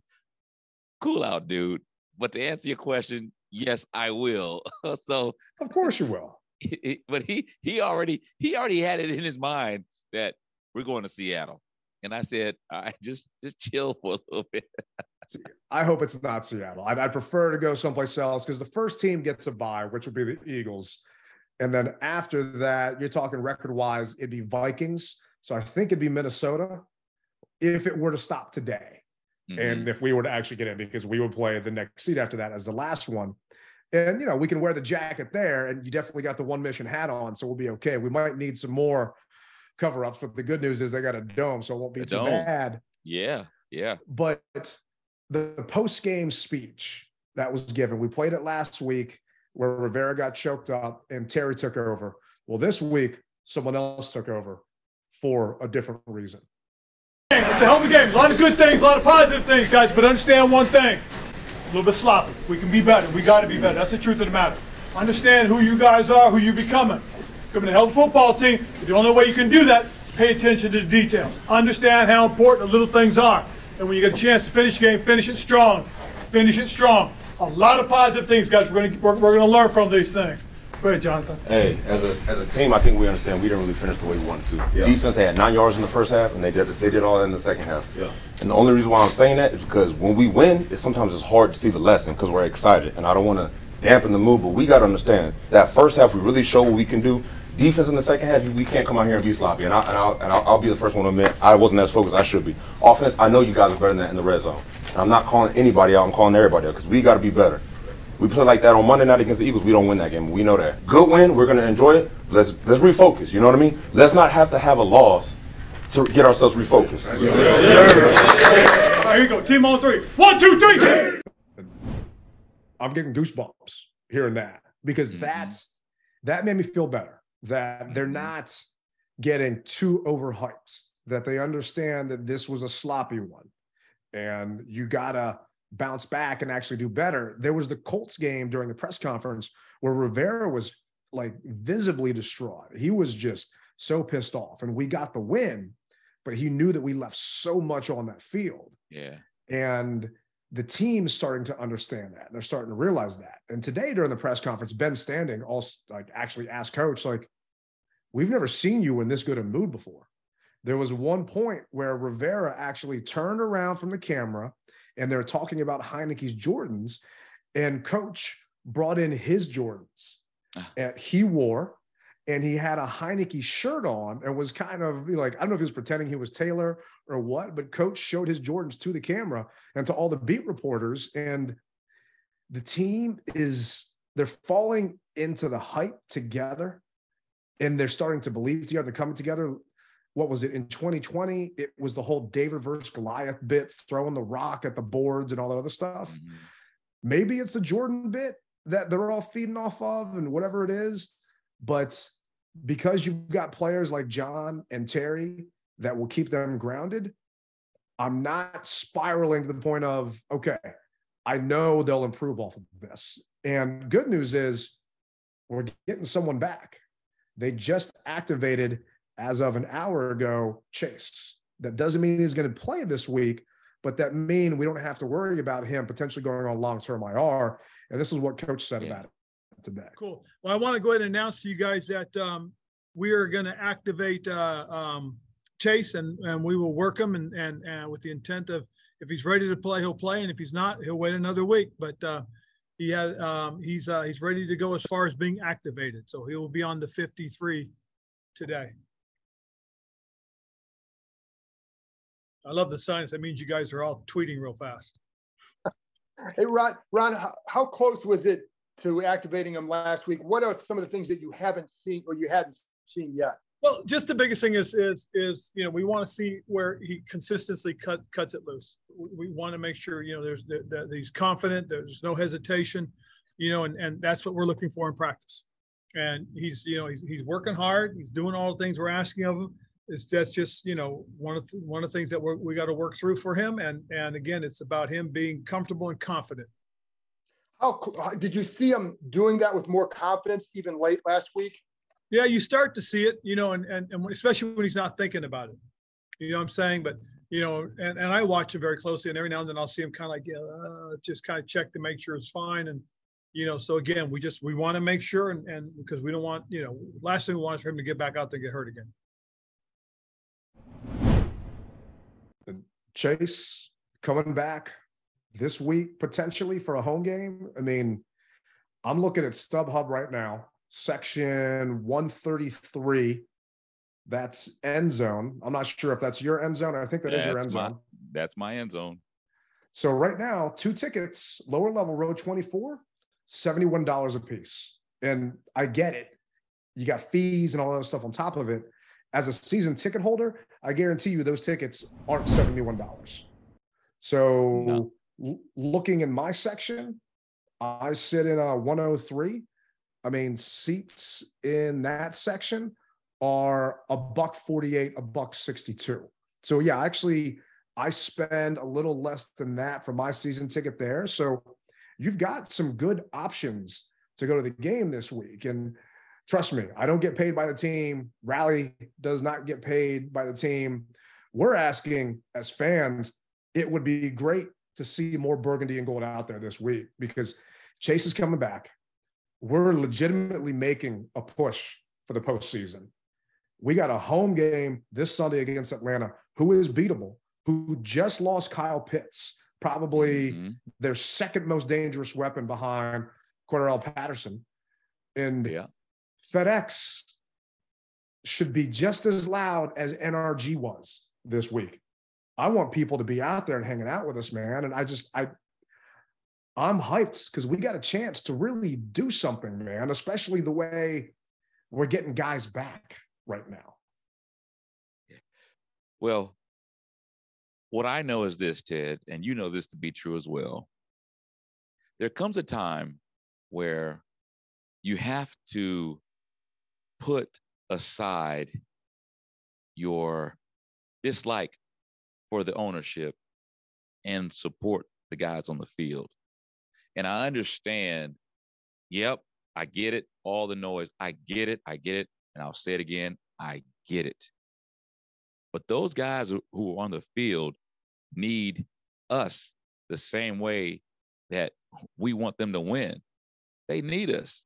"Cool out, dude." But to answer your question, yes, I will. [laughs] so Of course you will. [laughs] but he he already he already had it in his mind that we're going to Seattle. And I said, all right, just just chill for a little bit. [laughs] I hope it's not Seattle. I'd, I'd prefer to go someplace else because the first team gets a bye, which would be the Eagles. And then after that, you're talking record wise, it'd be Vikings. So I think it'd be Minnesota if it were to stop today. And mm-hmm. if we were to actually get in, because we would play the next seat after that as the last one. And, you know, we can wear the jacket there, and you definitely got the one mission hat on. So we'll be okay. We might need some more cover ups, but the good news is they got a dome, so it won't be A too dome. bad Yeah, yeah. but the post game speech that was given, we played it last week where Rivera got choked up and Terry took over. Well, this week, someone else took over for a different reason. It's a hell of a game. A lot of good things, a lot of positive things, guys. But understand one thing: a little bit sloppy. We can be better. We got to be better. That's the truth of the matter. Understand who you guys are, who you're becoming. Becoming a hell of a football team. The only way you can do that is pay attention to the details. Understand how important the little things are. And when you get a chance to finish the game, finish it strong. Finish it strong. A lot of positive things, guys. We're gonna we're, we're gonna learn from these things. Go ahead, Jonathan. Hey, as a as a team, I think we understand we didn't really finish the way we wanted to. Yeah. Defense they had nine yards in the first half, and they did they did all that in the second half. Yeah. And the only reason why I'm saying that is because when we win, it's sometimes it's hard to see the lesson because we're excited, and I don't want to dampen the mood. But we got to understand that first half we really show what we can do. Defense in the second half, we can't come out here and be sloppy. And, I, and, I'll, and I'll, I'll be the first one to admit I wasn't as focused as I should be. Offense, I know you guys are better than that in the red zone. And I'm not calling anybody out. I'm calling everybody out because we got to be better. We play like that on Monday night against the Eagles. We don't win that game. We know that. Good win. We're gonna enjoy it. Let's let's refocus. You know what I mean? Let's not have to have a loss to get ourselves refocused. All right, here you go. Team on three. One, two, three, team. I'm getting goosebumps hearing that because mm-hmm. that's that made me feel better that mm-hmm. they're not getting too overhyped, that they understand that this was a sloppy one and you gotta bounce back and actually do better. There was the Colts game during the press conference where Rivera was like visibly distraught. He was just so pissed off, and we got the win, but he knew that we left so much on that field. Yeah. And the team's starting to understand that. They're starting to realize that. And today during the press conference, Ben Standig also like actually asked coach, like, we've never seen you in this good a mood before. There was one point where Rivera actually turned around from the camera and they're talking about Heinicke's Jordans, and coach brought in his Jordans ah. and he wore and he had a Heinicke shirt on and was kind of you know, like, I don't know if he was pretending he was Taylor or what, but coach showed his Jordans to the camera and to all the beat reporters. And the team is, they're falling into the hype together and they're starting to believe together, they're coming together. What was it in 2020? It was the whole David versus Goliath bit, throwing the rock at the boards and all that other stuff. Mm-hmm. Maybe it's the Jordan bit that they're all feeding off of and whatever it is. But because you've got players like John and Terry that will keep them grounded, I'm not spiraling to the point of, okay, I know they'll improve off of this. And good news is we're getting someone back. They just activated, as of an hour ago, Chase. That doesn't mean he's going to play this week, but that mean we don't have to worry about him potentially going on long-term IR. And this is what coach said about it today. Cool. Well, I want to go ahead and announce to you guys that um, we are going to activate uh, um, Chase, and and we will work him, and and uh, with the intent of if he's ready to play, he'll play, and if he's not, he'll wait another week. But uh, he had um, he's uh, he's ready to go as far as being activated, so he will be on the 53 today. I love the signs. That means you guys are all tweeting real fast. [laughs] Hey, Ron, Ron, how, how close was it to activating him last week? What are some of the things that you haven't seen or you hadn't seen yet? Well, just the biggest thing is is is you know we want to see where he consistently cut cuts it loose. We, we want to make sure you know there's that, that he's confident. There's no hesitation, you know, and and that's what we're looking for in practice. And he's you know he's he's working hard. He's doing all the things we're asking of him. It's that's just you know one of the, one of the things that we're, we got to work through for him. And and again, it's about him being comfortable and confident. How did you see him doing that with more confidence even late last week? Yeah, you start to see it, you know, and, and, and especially when he's not thinking about it. You know what I'm saying? But, you know, and, and I watch him very closely and every now and then I'll see him kind of like, uh, just kind of check to make sure it's fine. And, you know, so again, we just, we want to make sure and, and because we don't want, you know, last thing we want is for him to get back out there and get hurt again. Chase coming back this week potentially for a home game. I mean, I'm looking at StubHub right now, section 133. That's end zone. I'm not sure if that's your end zone. I think that is your That's end my, zone. that's my end zone. So right now, two tickets, lower level row 24, $71 a piece. And I get it. You got fees and all that stuff on top of it. As a season ticket holder, I guarantee you those tickets aren't $71. So l- looking in my section, I sit in uh, a 103. I mean, seats in that section are a buck 48, a buck 62. So yeah, actually, I spend a little less than that for my season ticket there. So you've got some good options to go to the game this week. And trust me, I don't get paid by the team. Rally does not get paid by the team. We're asking as fans, it would be great to see more burgundy and gold out there this week because Chase is coming back. We're legitimately making a push for the postseason. We got a home game this Sunday against Atlanta, who is beatable, who just lost Kyle Pitts, probably mm-hmm. their second most dangerous weapon behind Cordarrelle Patterson. And FedEx should be just as loud as NRG was this week. I want people to be out there and hanging out with us, man. And I just, I, I'm hyped because we got a chance to really do something, man, especially the way we're getting guys back right now. Well, what I know is this, Ted, and you know this to be true as well. There comes a time where you have to put aside your dislike for the ownership and support the guys on the field. And I understand, yep, I get it, all the noise. I get it, I get it. And I'll say it again, I get it. But those guys who are on the field need us the same way that we want them to win. They need us.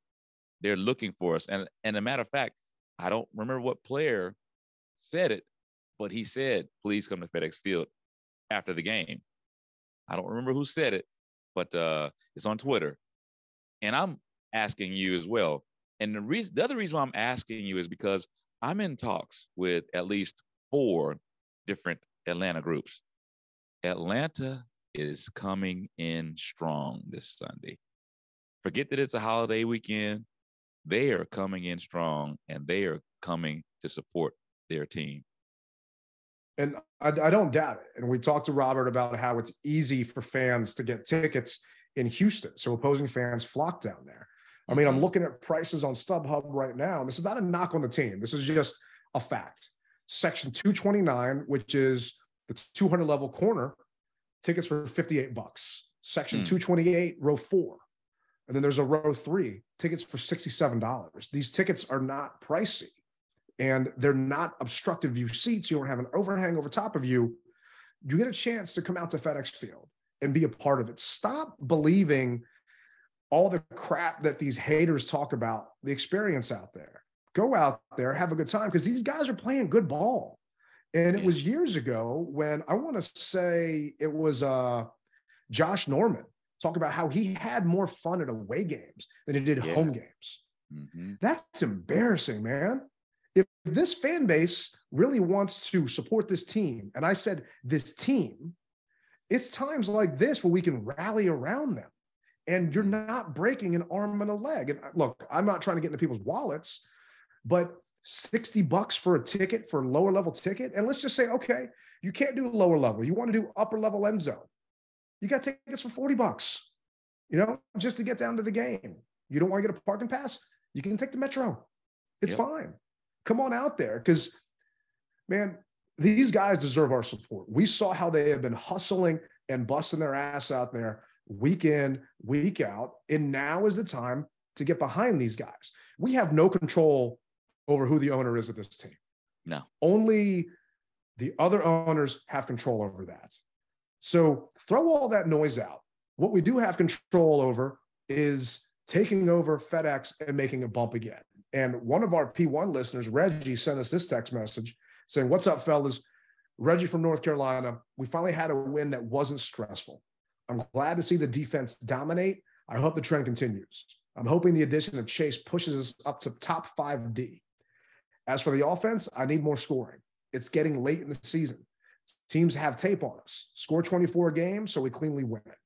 They're looking for us. And and a matter of fact, I don't remember what player said it, but he said, please come to FedEx Field after the game. I don't remember who said it, but uh, it's on Twitter. And I'm asking you as well. And the reason, the other reason I'm asking you is because I'm in talks with at least four different Atlanta groups. Atlanta is coming in strong this Sunday. Forget that it's a holiday weekend. They are coming in strong and they are coming to support their team. And I, I, don't doubt it. And we talked to Robert about how it's easy for fans to get tickets in Houston. So opposing fans flock down there. I mean, I'm mm-hmm. looking at prices on StubHub right now, and this is not a knock on the team. This is just a fact. Section 229, which is the 200 level corner, tickets for 58 bucks. Section mm. 228, row four. And then there's a row three, tickets for $67. These tickets are not pricey and they're not obstructive view seats. You don't have an overhang over top of you. You get a chance to come out to FedEx Field and be a part of it. Stop believing all the crap that these haters talk about the experience out there. Go out there, have a good time because these guys are playing good ball. And it was years ago when I want to say it was uh, Josh Norman talk about how he had more fun at away games than he did yeah. home games. Mm-hmm. That's embarrassing, man. If this fan base really wants to support this team, and I said this team, it's times like this where we can rally around them and you're not breaking an arm and a leg. And uh, look, I'm not trying to get into people's wallets, but 60 bucks for a ticket for a lower level ticket. And let's just say, okay, you can't do lower level. You want to do upper level end zone. You got tickets for 40 bucks, you know, just to get down to the game. You don't want to get a parking pass? You can take the metro. It's yep. fine. Come on out there because, man, these guys deserve our support. We saw how they have been hustling and busting their ass out there week in, week out. And now is the time to get behind these guys. We have no control over who the owner is of this team. No. Only the other owners have control over that. So throw all that noise out. What we do have control over is taking over FedEx and making a bump again. And one of our P1 listeners, Reggie, sent us this text message saying, What's up, fellas? Reggie from North Carolina. We finally had a win that wasn't stressful. I'm glad to see the defense dominate. I hope the trend continues. I'm hoping the addition of Chase pushes us up to top 5D. As for the offense, I need more scoring. It's getting late in the season. Teams have tape on us. Score 24 games, so we cleanly win it.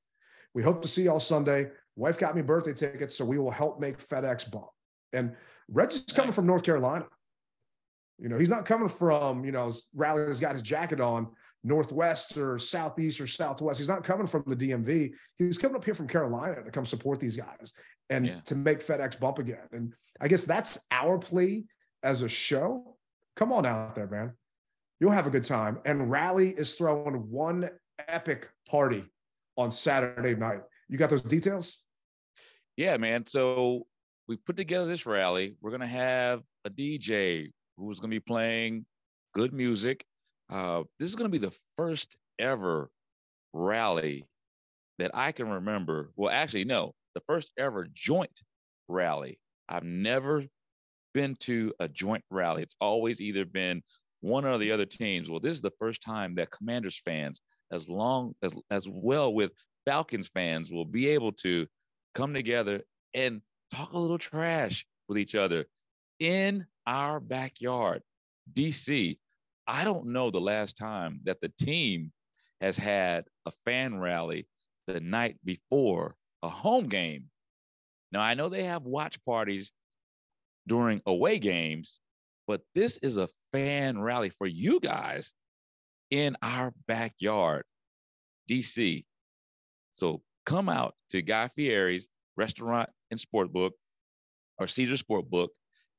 We hope to see y'all Sunday. Wife got me birthday tickets, so we will help make FedEx bump. And Reggie's nice. coming from North Carolina. You know, he's not coming from, you know, Riley's got his jacket on Northwest or Southeast or Southwest. He's not coming from the DMV. He's coming up here from Carolina to come support these guys and yeah. to make FedEx bump again. And I guess that's our plea as a show. Come on out there, man. You'll have a good time. And Rally is throwing one epic party on Saturday night. You got those details? Yeah, man. So we put together this rally. We're going to have a DJ who's going to be playing good music uh, this is going to be the first ever rally that I can remember. Well, actually, no, the first ever joint rally. I've never been to a joint rally. It's always either been one or the other teams. Well, this is the first time that Commanders fans, as long as as well with Falcons fans, will be able to come together and talk a little trash with each other in our backyard. DC, I don't know the last time that the team has had a fan rally the night before a home game. Now I know they have watch parties during away games, but this is a fan rally for you guys in our backyard, DC. So come out to Guy Fieri's restaurant and sport book or Caesar Sport Book,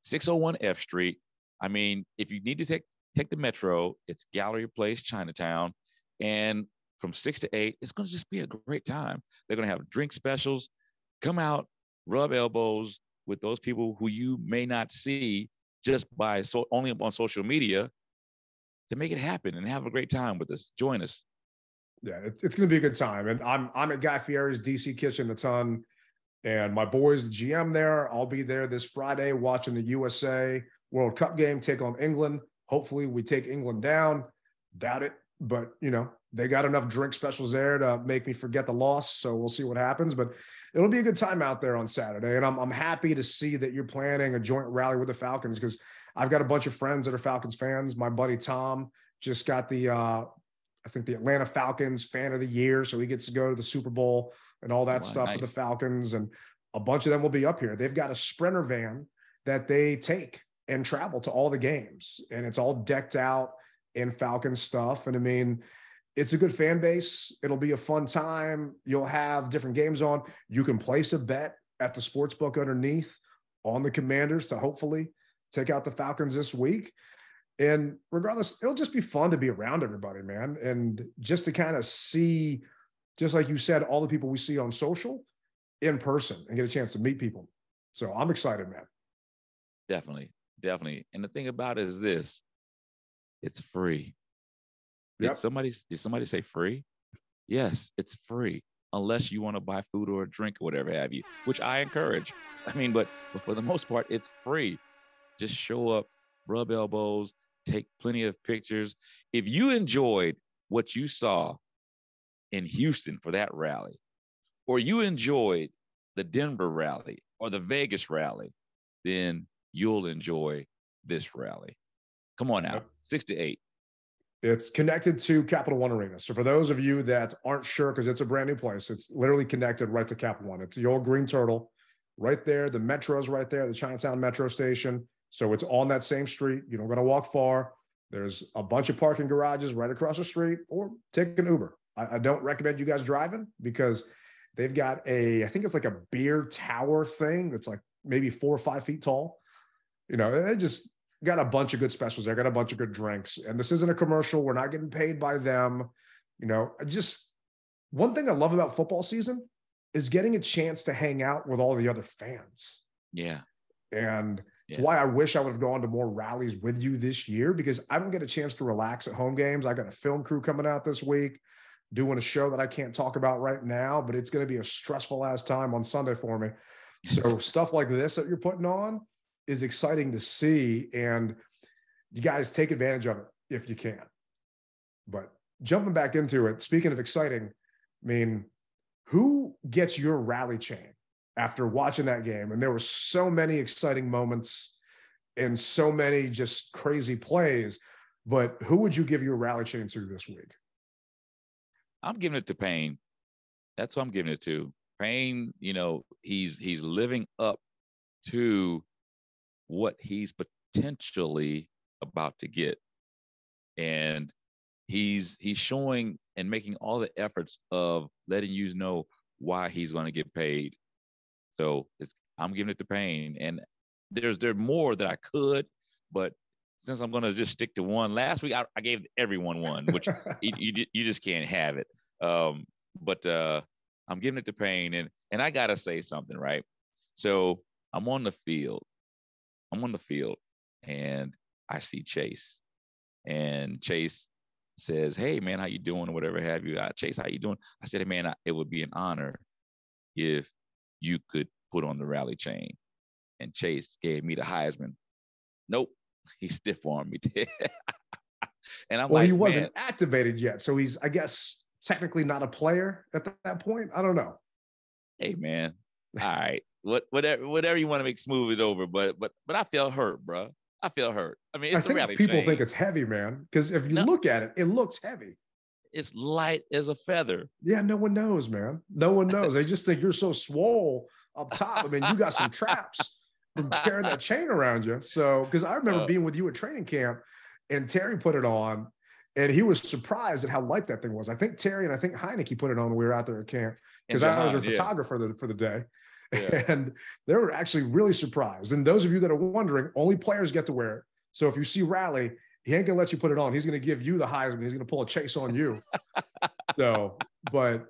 601 F Street. I mean, if you need to take take the metro, it's Gallery Place, Chinatown. And from six to eight, it's going to just be a great time. They're going to have drink specials. Come out, rub elbows with those people who you may not see just by so only on social media to make it happen and have a great time with us. Join us. Yeah, it's going to be a good time. And I'm I'm at Guy Fieri's DC Kitchen a ton. And my boys, the GM there, I'll be there this Friday watching the USA World Cup game take on England. Hopefully, we take England down. Doubt it, but you know they got enough drink specials there to make me forget the loss. So we'll see what happens. But it'll be a good time out there on Saturday, and I'm I'm happy to see that you're planning a joint rally with the Falcons because I've got a bunch of friends that are Falcons fans. My buddy Tom just got the uh, I think the Atlanta Falcons fan of the year, so he gets to go to the Super Bowl and all that stuff nice. with the Falcons, and a bunch of them will be up here. They've got a Sprinter van that they take and travel to all the games, and it's all decked out in Falcon stuff. And I mean, it's a good fan base. It'll be a fun time. You'll have different games on. You can place a bet at the sports book underneath on the Commanders to hopefully take out the Falcons this week. And regardless, it'll just be fun to be around everybody, man. And just to kind of see, just like you said, all the people we see on social in person and get a chance to meet people. So I'm excited, man. Definitely, definitely. And the thing about it is this: it's free. Yep. Did somebody did somebody say free? Yes, it's free unless you want to buy food or a drink or whatever have you, which I encourage. I mean, but but for the most part, it's free. Just show up, rub elbows, take plenty of pictures. If you enjoyed what you saw in Houston for that rally, or you enjoyed the Denver rally or the Vegas rally, then you'll enjoy this rally. Come on out, six to eight. It's connected to Capital One Arena. So for those of you that aren't sure, because it's a brand new place, it's literally connected right to Capital One. It's the old Green Turtle, right there. The metro's right there, the Chinatown Metro Station. So it's on that same street. You don't got to walk far. There's a bunch of parking garages right across the street, or take an Uber. I, I don't recommend you guys driving because they've got a, I think it's like a beer tower thing that's like maybe four or five feet tall. You know, they just got a bunch of good specials They got a bunch of good drinks. And this isn't a commercial. We're not getting paid by them. You know, just one thing I love about football season is getting a chance to hang out with all the other fans. Yeah. And it's Yeah. why I wish I would have gone to more rallies with you this year because I don't get a chance to relax at home games. I got a film crew coming out this week doing a show that I can't talk about right now, but it's going to be a stressful ass time on Sunday for me. So [laughs] stuff like this that you're putting on is exciting to see and you guys take advantage of it if you can. But jumping back into it, speaking of exciting, I mean, who gets your rally chain after watching that game? And there were so many exciting moments and so many just crazy plays. But who would you give your rally chain to this week? I'm giving it to Payne. That's what I'm giving it to. Payne, you know, he's he's living up to what he's potentially about to get. And he's he's showing and making all the efforts of letting you know why he's going to get paid. So it's I'm giving it to Payne. And there's there more that I could, but since I'm going to just stick to one, last week I, I gave everyone one, which [laughs] you, you you just can't have it. Um, but uh, I'm giving it to Payne, and and I gotta say something, right? So I'm on the field. I'm on the field, and I see Chase, and Chase says, "Hey man, how you doing?" or whatever have you. Uh, Chase, how you doing? I said, "Hey man, I, it would be an honor if you could put on the rally chain." And Chase gave me the Heisman. Nope, he stiff armed me. [laughs] and I'm well, like, he wasn't "Man, activated yet. So he's, I guess, technically not a player at that point. I don't know. hey man, all right, what whatever whatever you want to make smooth it over, but but but I feel hurt, bro. I feel hurt. I mean, I the think people chain. think it's heavy, man. Because if you look at it, it looks heavy. It's light as a feather. Yeah, no one knows, man. No one knows. they just think you're so swole up top. I mean, you got some traps from carrying that chain around you. So, because I remember Uh, being with you at training camp, and Terry put it on, and he was surprised at how light that thing was. I think Terry and I think Heinicke put it on when we were out there at camp because I was a yeah. photographer the, for the day. Yeah. And they were actually really surprised. And those of you that are wondering, only players get to wear it. So if you see Rally, he ain't gonna let you put it on. He's gonna give you the Heisman. He's gonna pull a chase on you. [laughs] so, but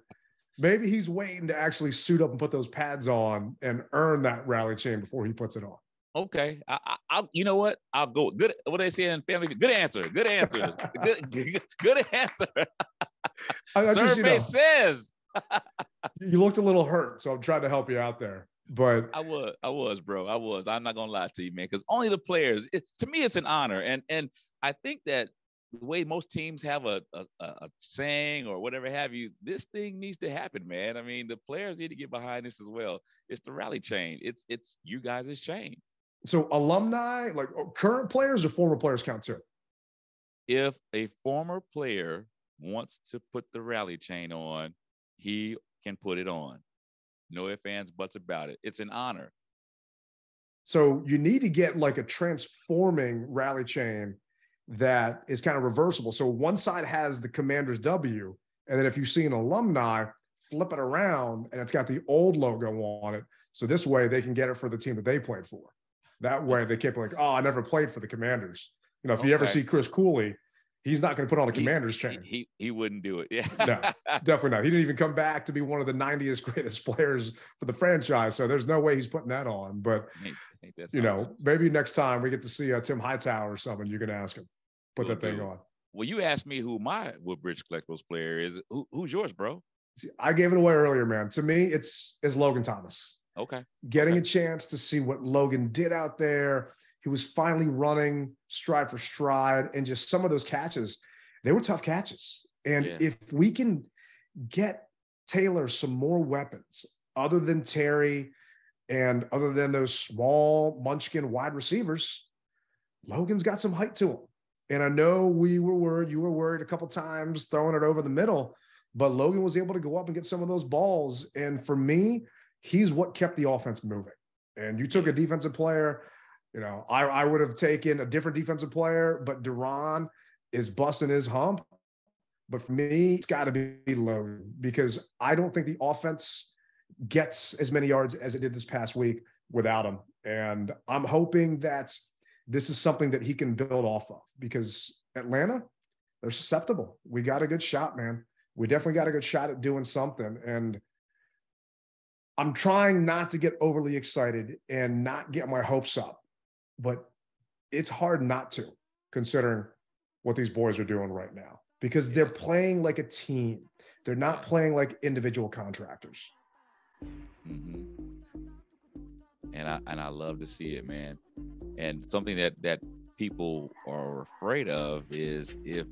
maybe he's waiting to actually suit up and put those pads on and earn that rally chain before he puts it on. Okay, I, I, I'll, you know what? I'll go. Good. What they say in family? Good answer. Good answer. good, [laughs] good, good answer. I, I just, you, Survey know, says. [laughs] you looked a little hurt, so I'm trying to help you out there. But I was, I was, bro. I was. I'm not gonna lie to you, man, because only the players. It, to me, it's an honor, and and I think that the way most teams have a, a a saying or whatever have you, this thing needs to happen, man. I mean, the players need to get behind this as well. It's the rally chain. It's it's you guys' chain. so alumni, like oh, current players or former players count too. If a former player wants to put the rally chain on, he can put it on. No ifs, ands, buts about it. It's an honor. So you need to get like a transforming rally chain that is kind of reversible. So one side has the commander's W, and then if you see an alumni, flip it around and it's got the old logo on it. So this way they can get it for the team that they played for. That way they can't be like, oh, I never played for the commanders. You know, if you ever see Chris Cooley, he's not going to put on a commander's He, chain. he he wouldn't do it. [laughs] Yeah. No, definitely not. He didn't even come back to be one of the 90th greatest [laughs] players for the franchise. So there's no way he's putting that on. But Ain't- ain't that you know, maybe next time we get to see uh, Tim Hightower or something, you can ask him, put that thing on. Well, you asked me who my Woodbridge Collectibles player is. Who, who's yours, bro? See, I gave it away earlier, man. To me, it's is Logan Thomas. Okay. Getting a chance to see what Logan did out there. He was finally running stride for stride, and just some of those catches, they were tough catches. And Yeah. if we can get Taylor some more weapons other than Terry and other than those small munchkin wide receivers, Logan's got some height to him. And I know we were worried, you were worried a couple times throwing it over the middle, but Logan was able to go up and get some of those balls. And for me, he's what kept the offense moving. And you took a defensive player, you know, I, I would have taken a different defensive player, but Daron is busting his hump. But for me, it's got to be low because I don't think the offense gets as many yards as it did this past week without him. And I'm hoping that this is something that he can build off of because Atlanta, they're susceptible. We got a good shot, man. We definitely got a good shot at doing something. And I'm trying not to get overly excited and not get my hopes up, but it's hard not to considering what these boys are doing right now because they're playing like a team. They're not playing like individual contractors. hmm And I and I love to see it, man. And something that that people are afraid of is if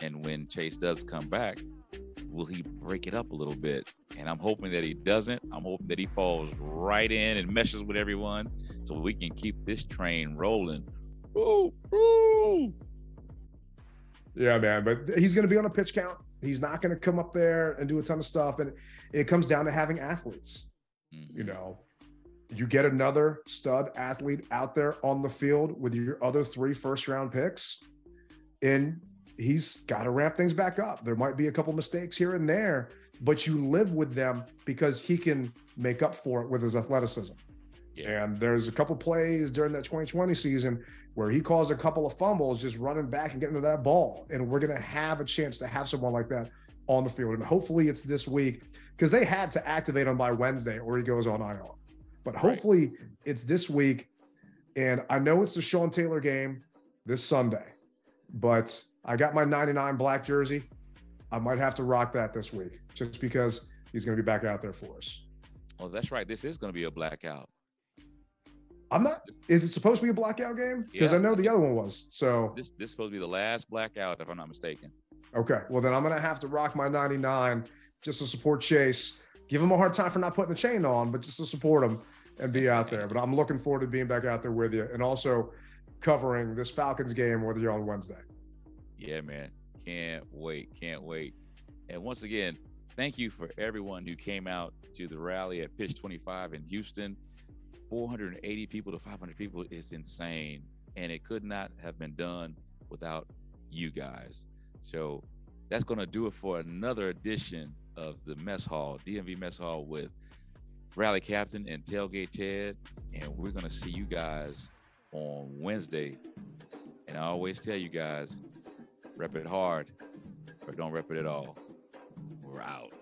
and when Chase does come back, will he break it up a little bit? And I'm hoping that he doesn't. I'm hoping that he falls right in and meshes with everyone, so we can keep this train rolling. Woo, woo. Yeah, man. But he's going to be on a pitch count. He's not going to come up there and do a ton of stuff. And it comes down to having athletes. You mm-hmm. know, you get another stud athlete out there on the field with your other three first round picks, and he's got to ramp things back up. There might be a couple mistakes here and there, but you live with them because he can make up for it with his athleticism. And there's a couple plays during that 2020 season where he caused a couple of fumbles just running back and getting to that ball. And we're going to have a chance to have someone like that on the field. And hopefully it's this week because they had to activate him by Wednesday or he goes on IR. But hopefully it's this week. And I know it's the Sean Taylor game this Sunday, but I got my 99 black jersey. I might have to rock that this week just because he's going to be back out there for us. Well, that's right. This is going to be a blackout. I'm not. Is it supposed to be a blackout game? Because Yeah. I know the other one was. So This this is supposed to be the last blackout, if I'm not mistaken. okay. Well, then I'm gonna have to rock my 99 just to support Chase. Give him a hard time for not putting the chain on, but just to support him and be out there. [laughs] But I'm looking forward to being back out there with you and also covering this Falcons game whether you're on Wednesday. Yeah, man. Can't wait. Can't wait. And once again, thank you for everyone who came out to the rally at Pitch 25 in Houston. 480 people to 500 people is insane. And it could not have been done without you guys. So that's going to do it for another edition of the Mess Hall, DMV Mess Hall with Rally Captain and Tailgate Ted. And we're going to see you guys on Wednesday. And I always tell you guys, rep it hard or don't rep it at all. We're out.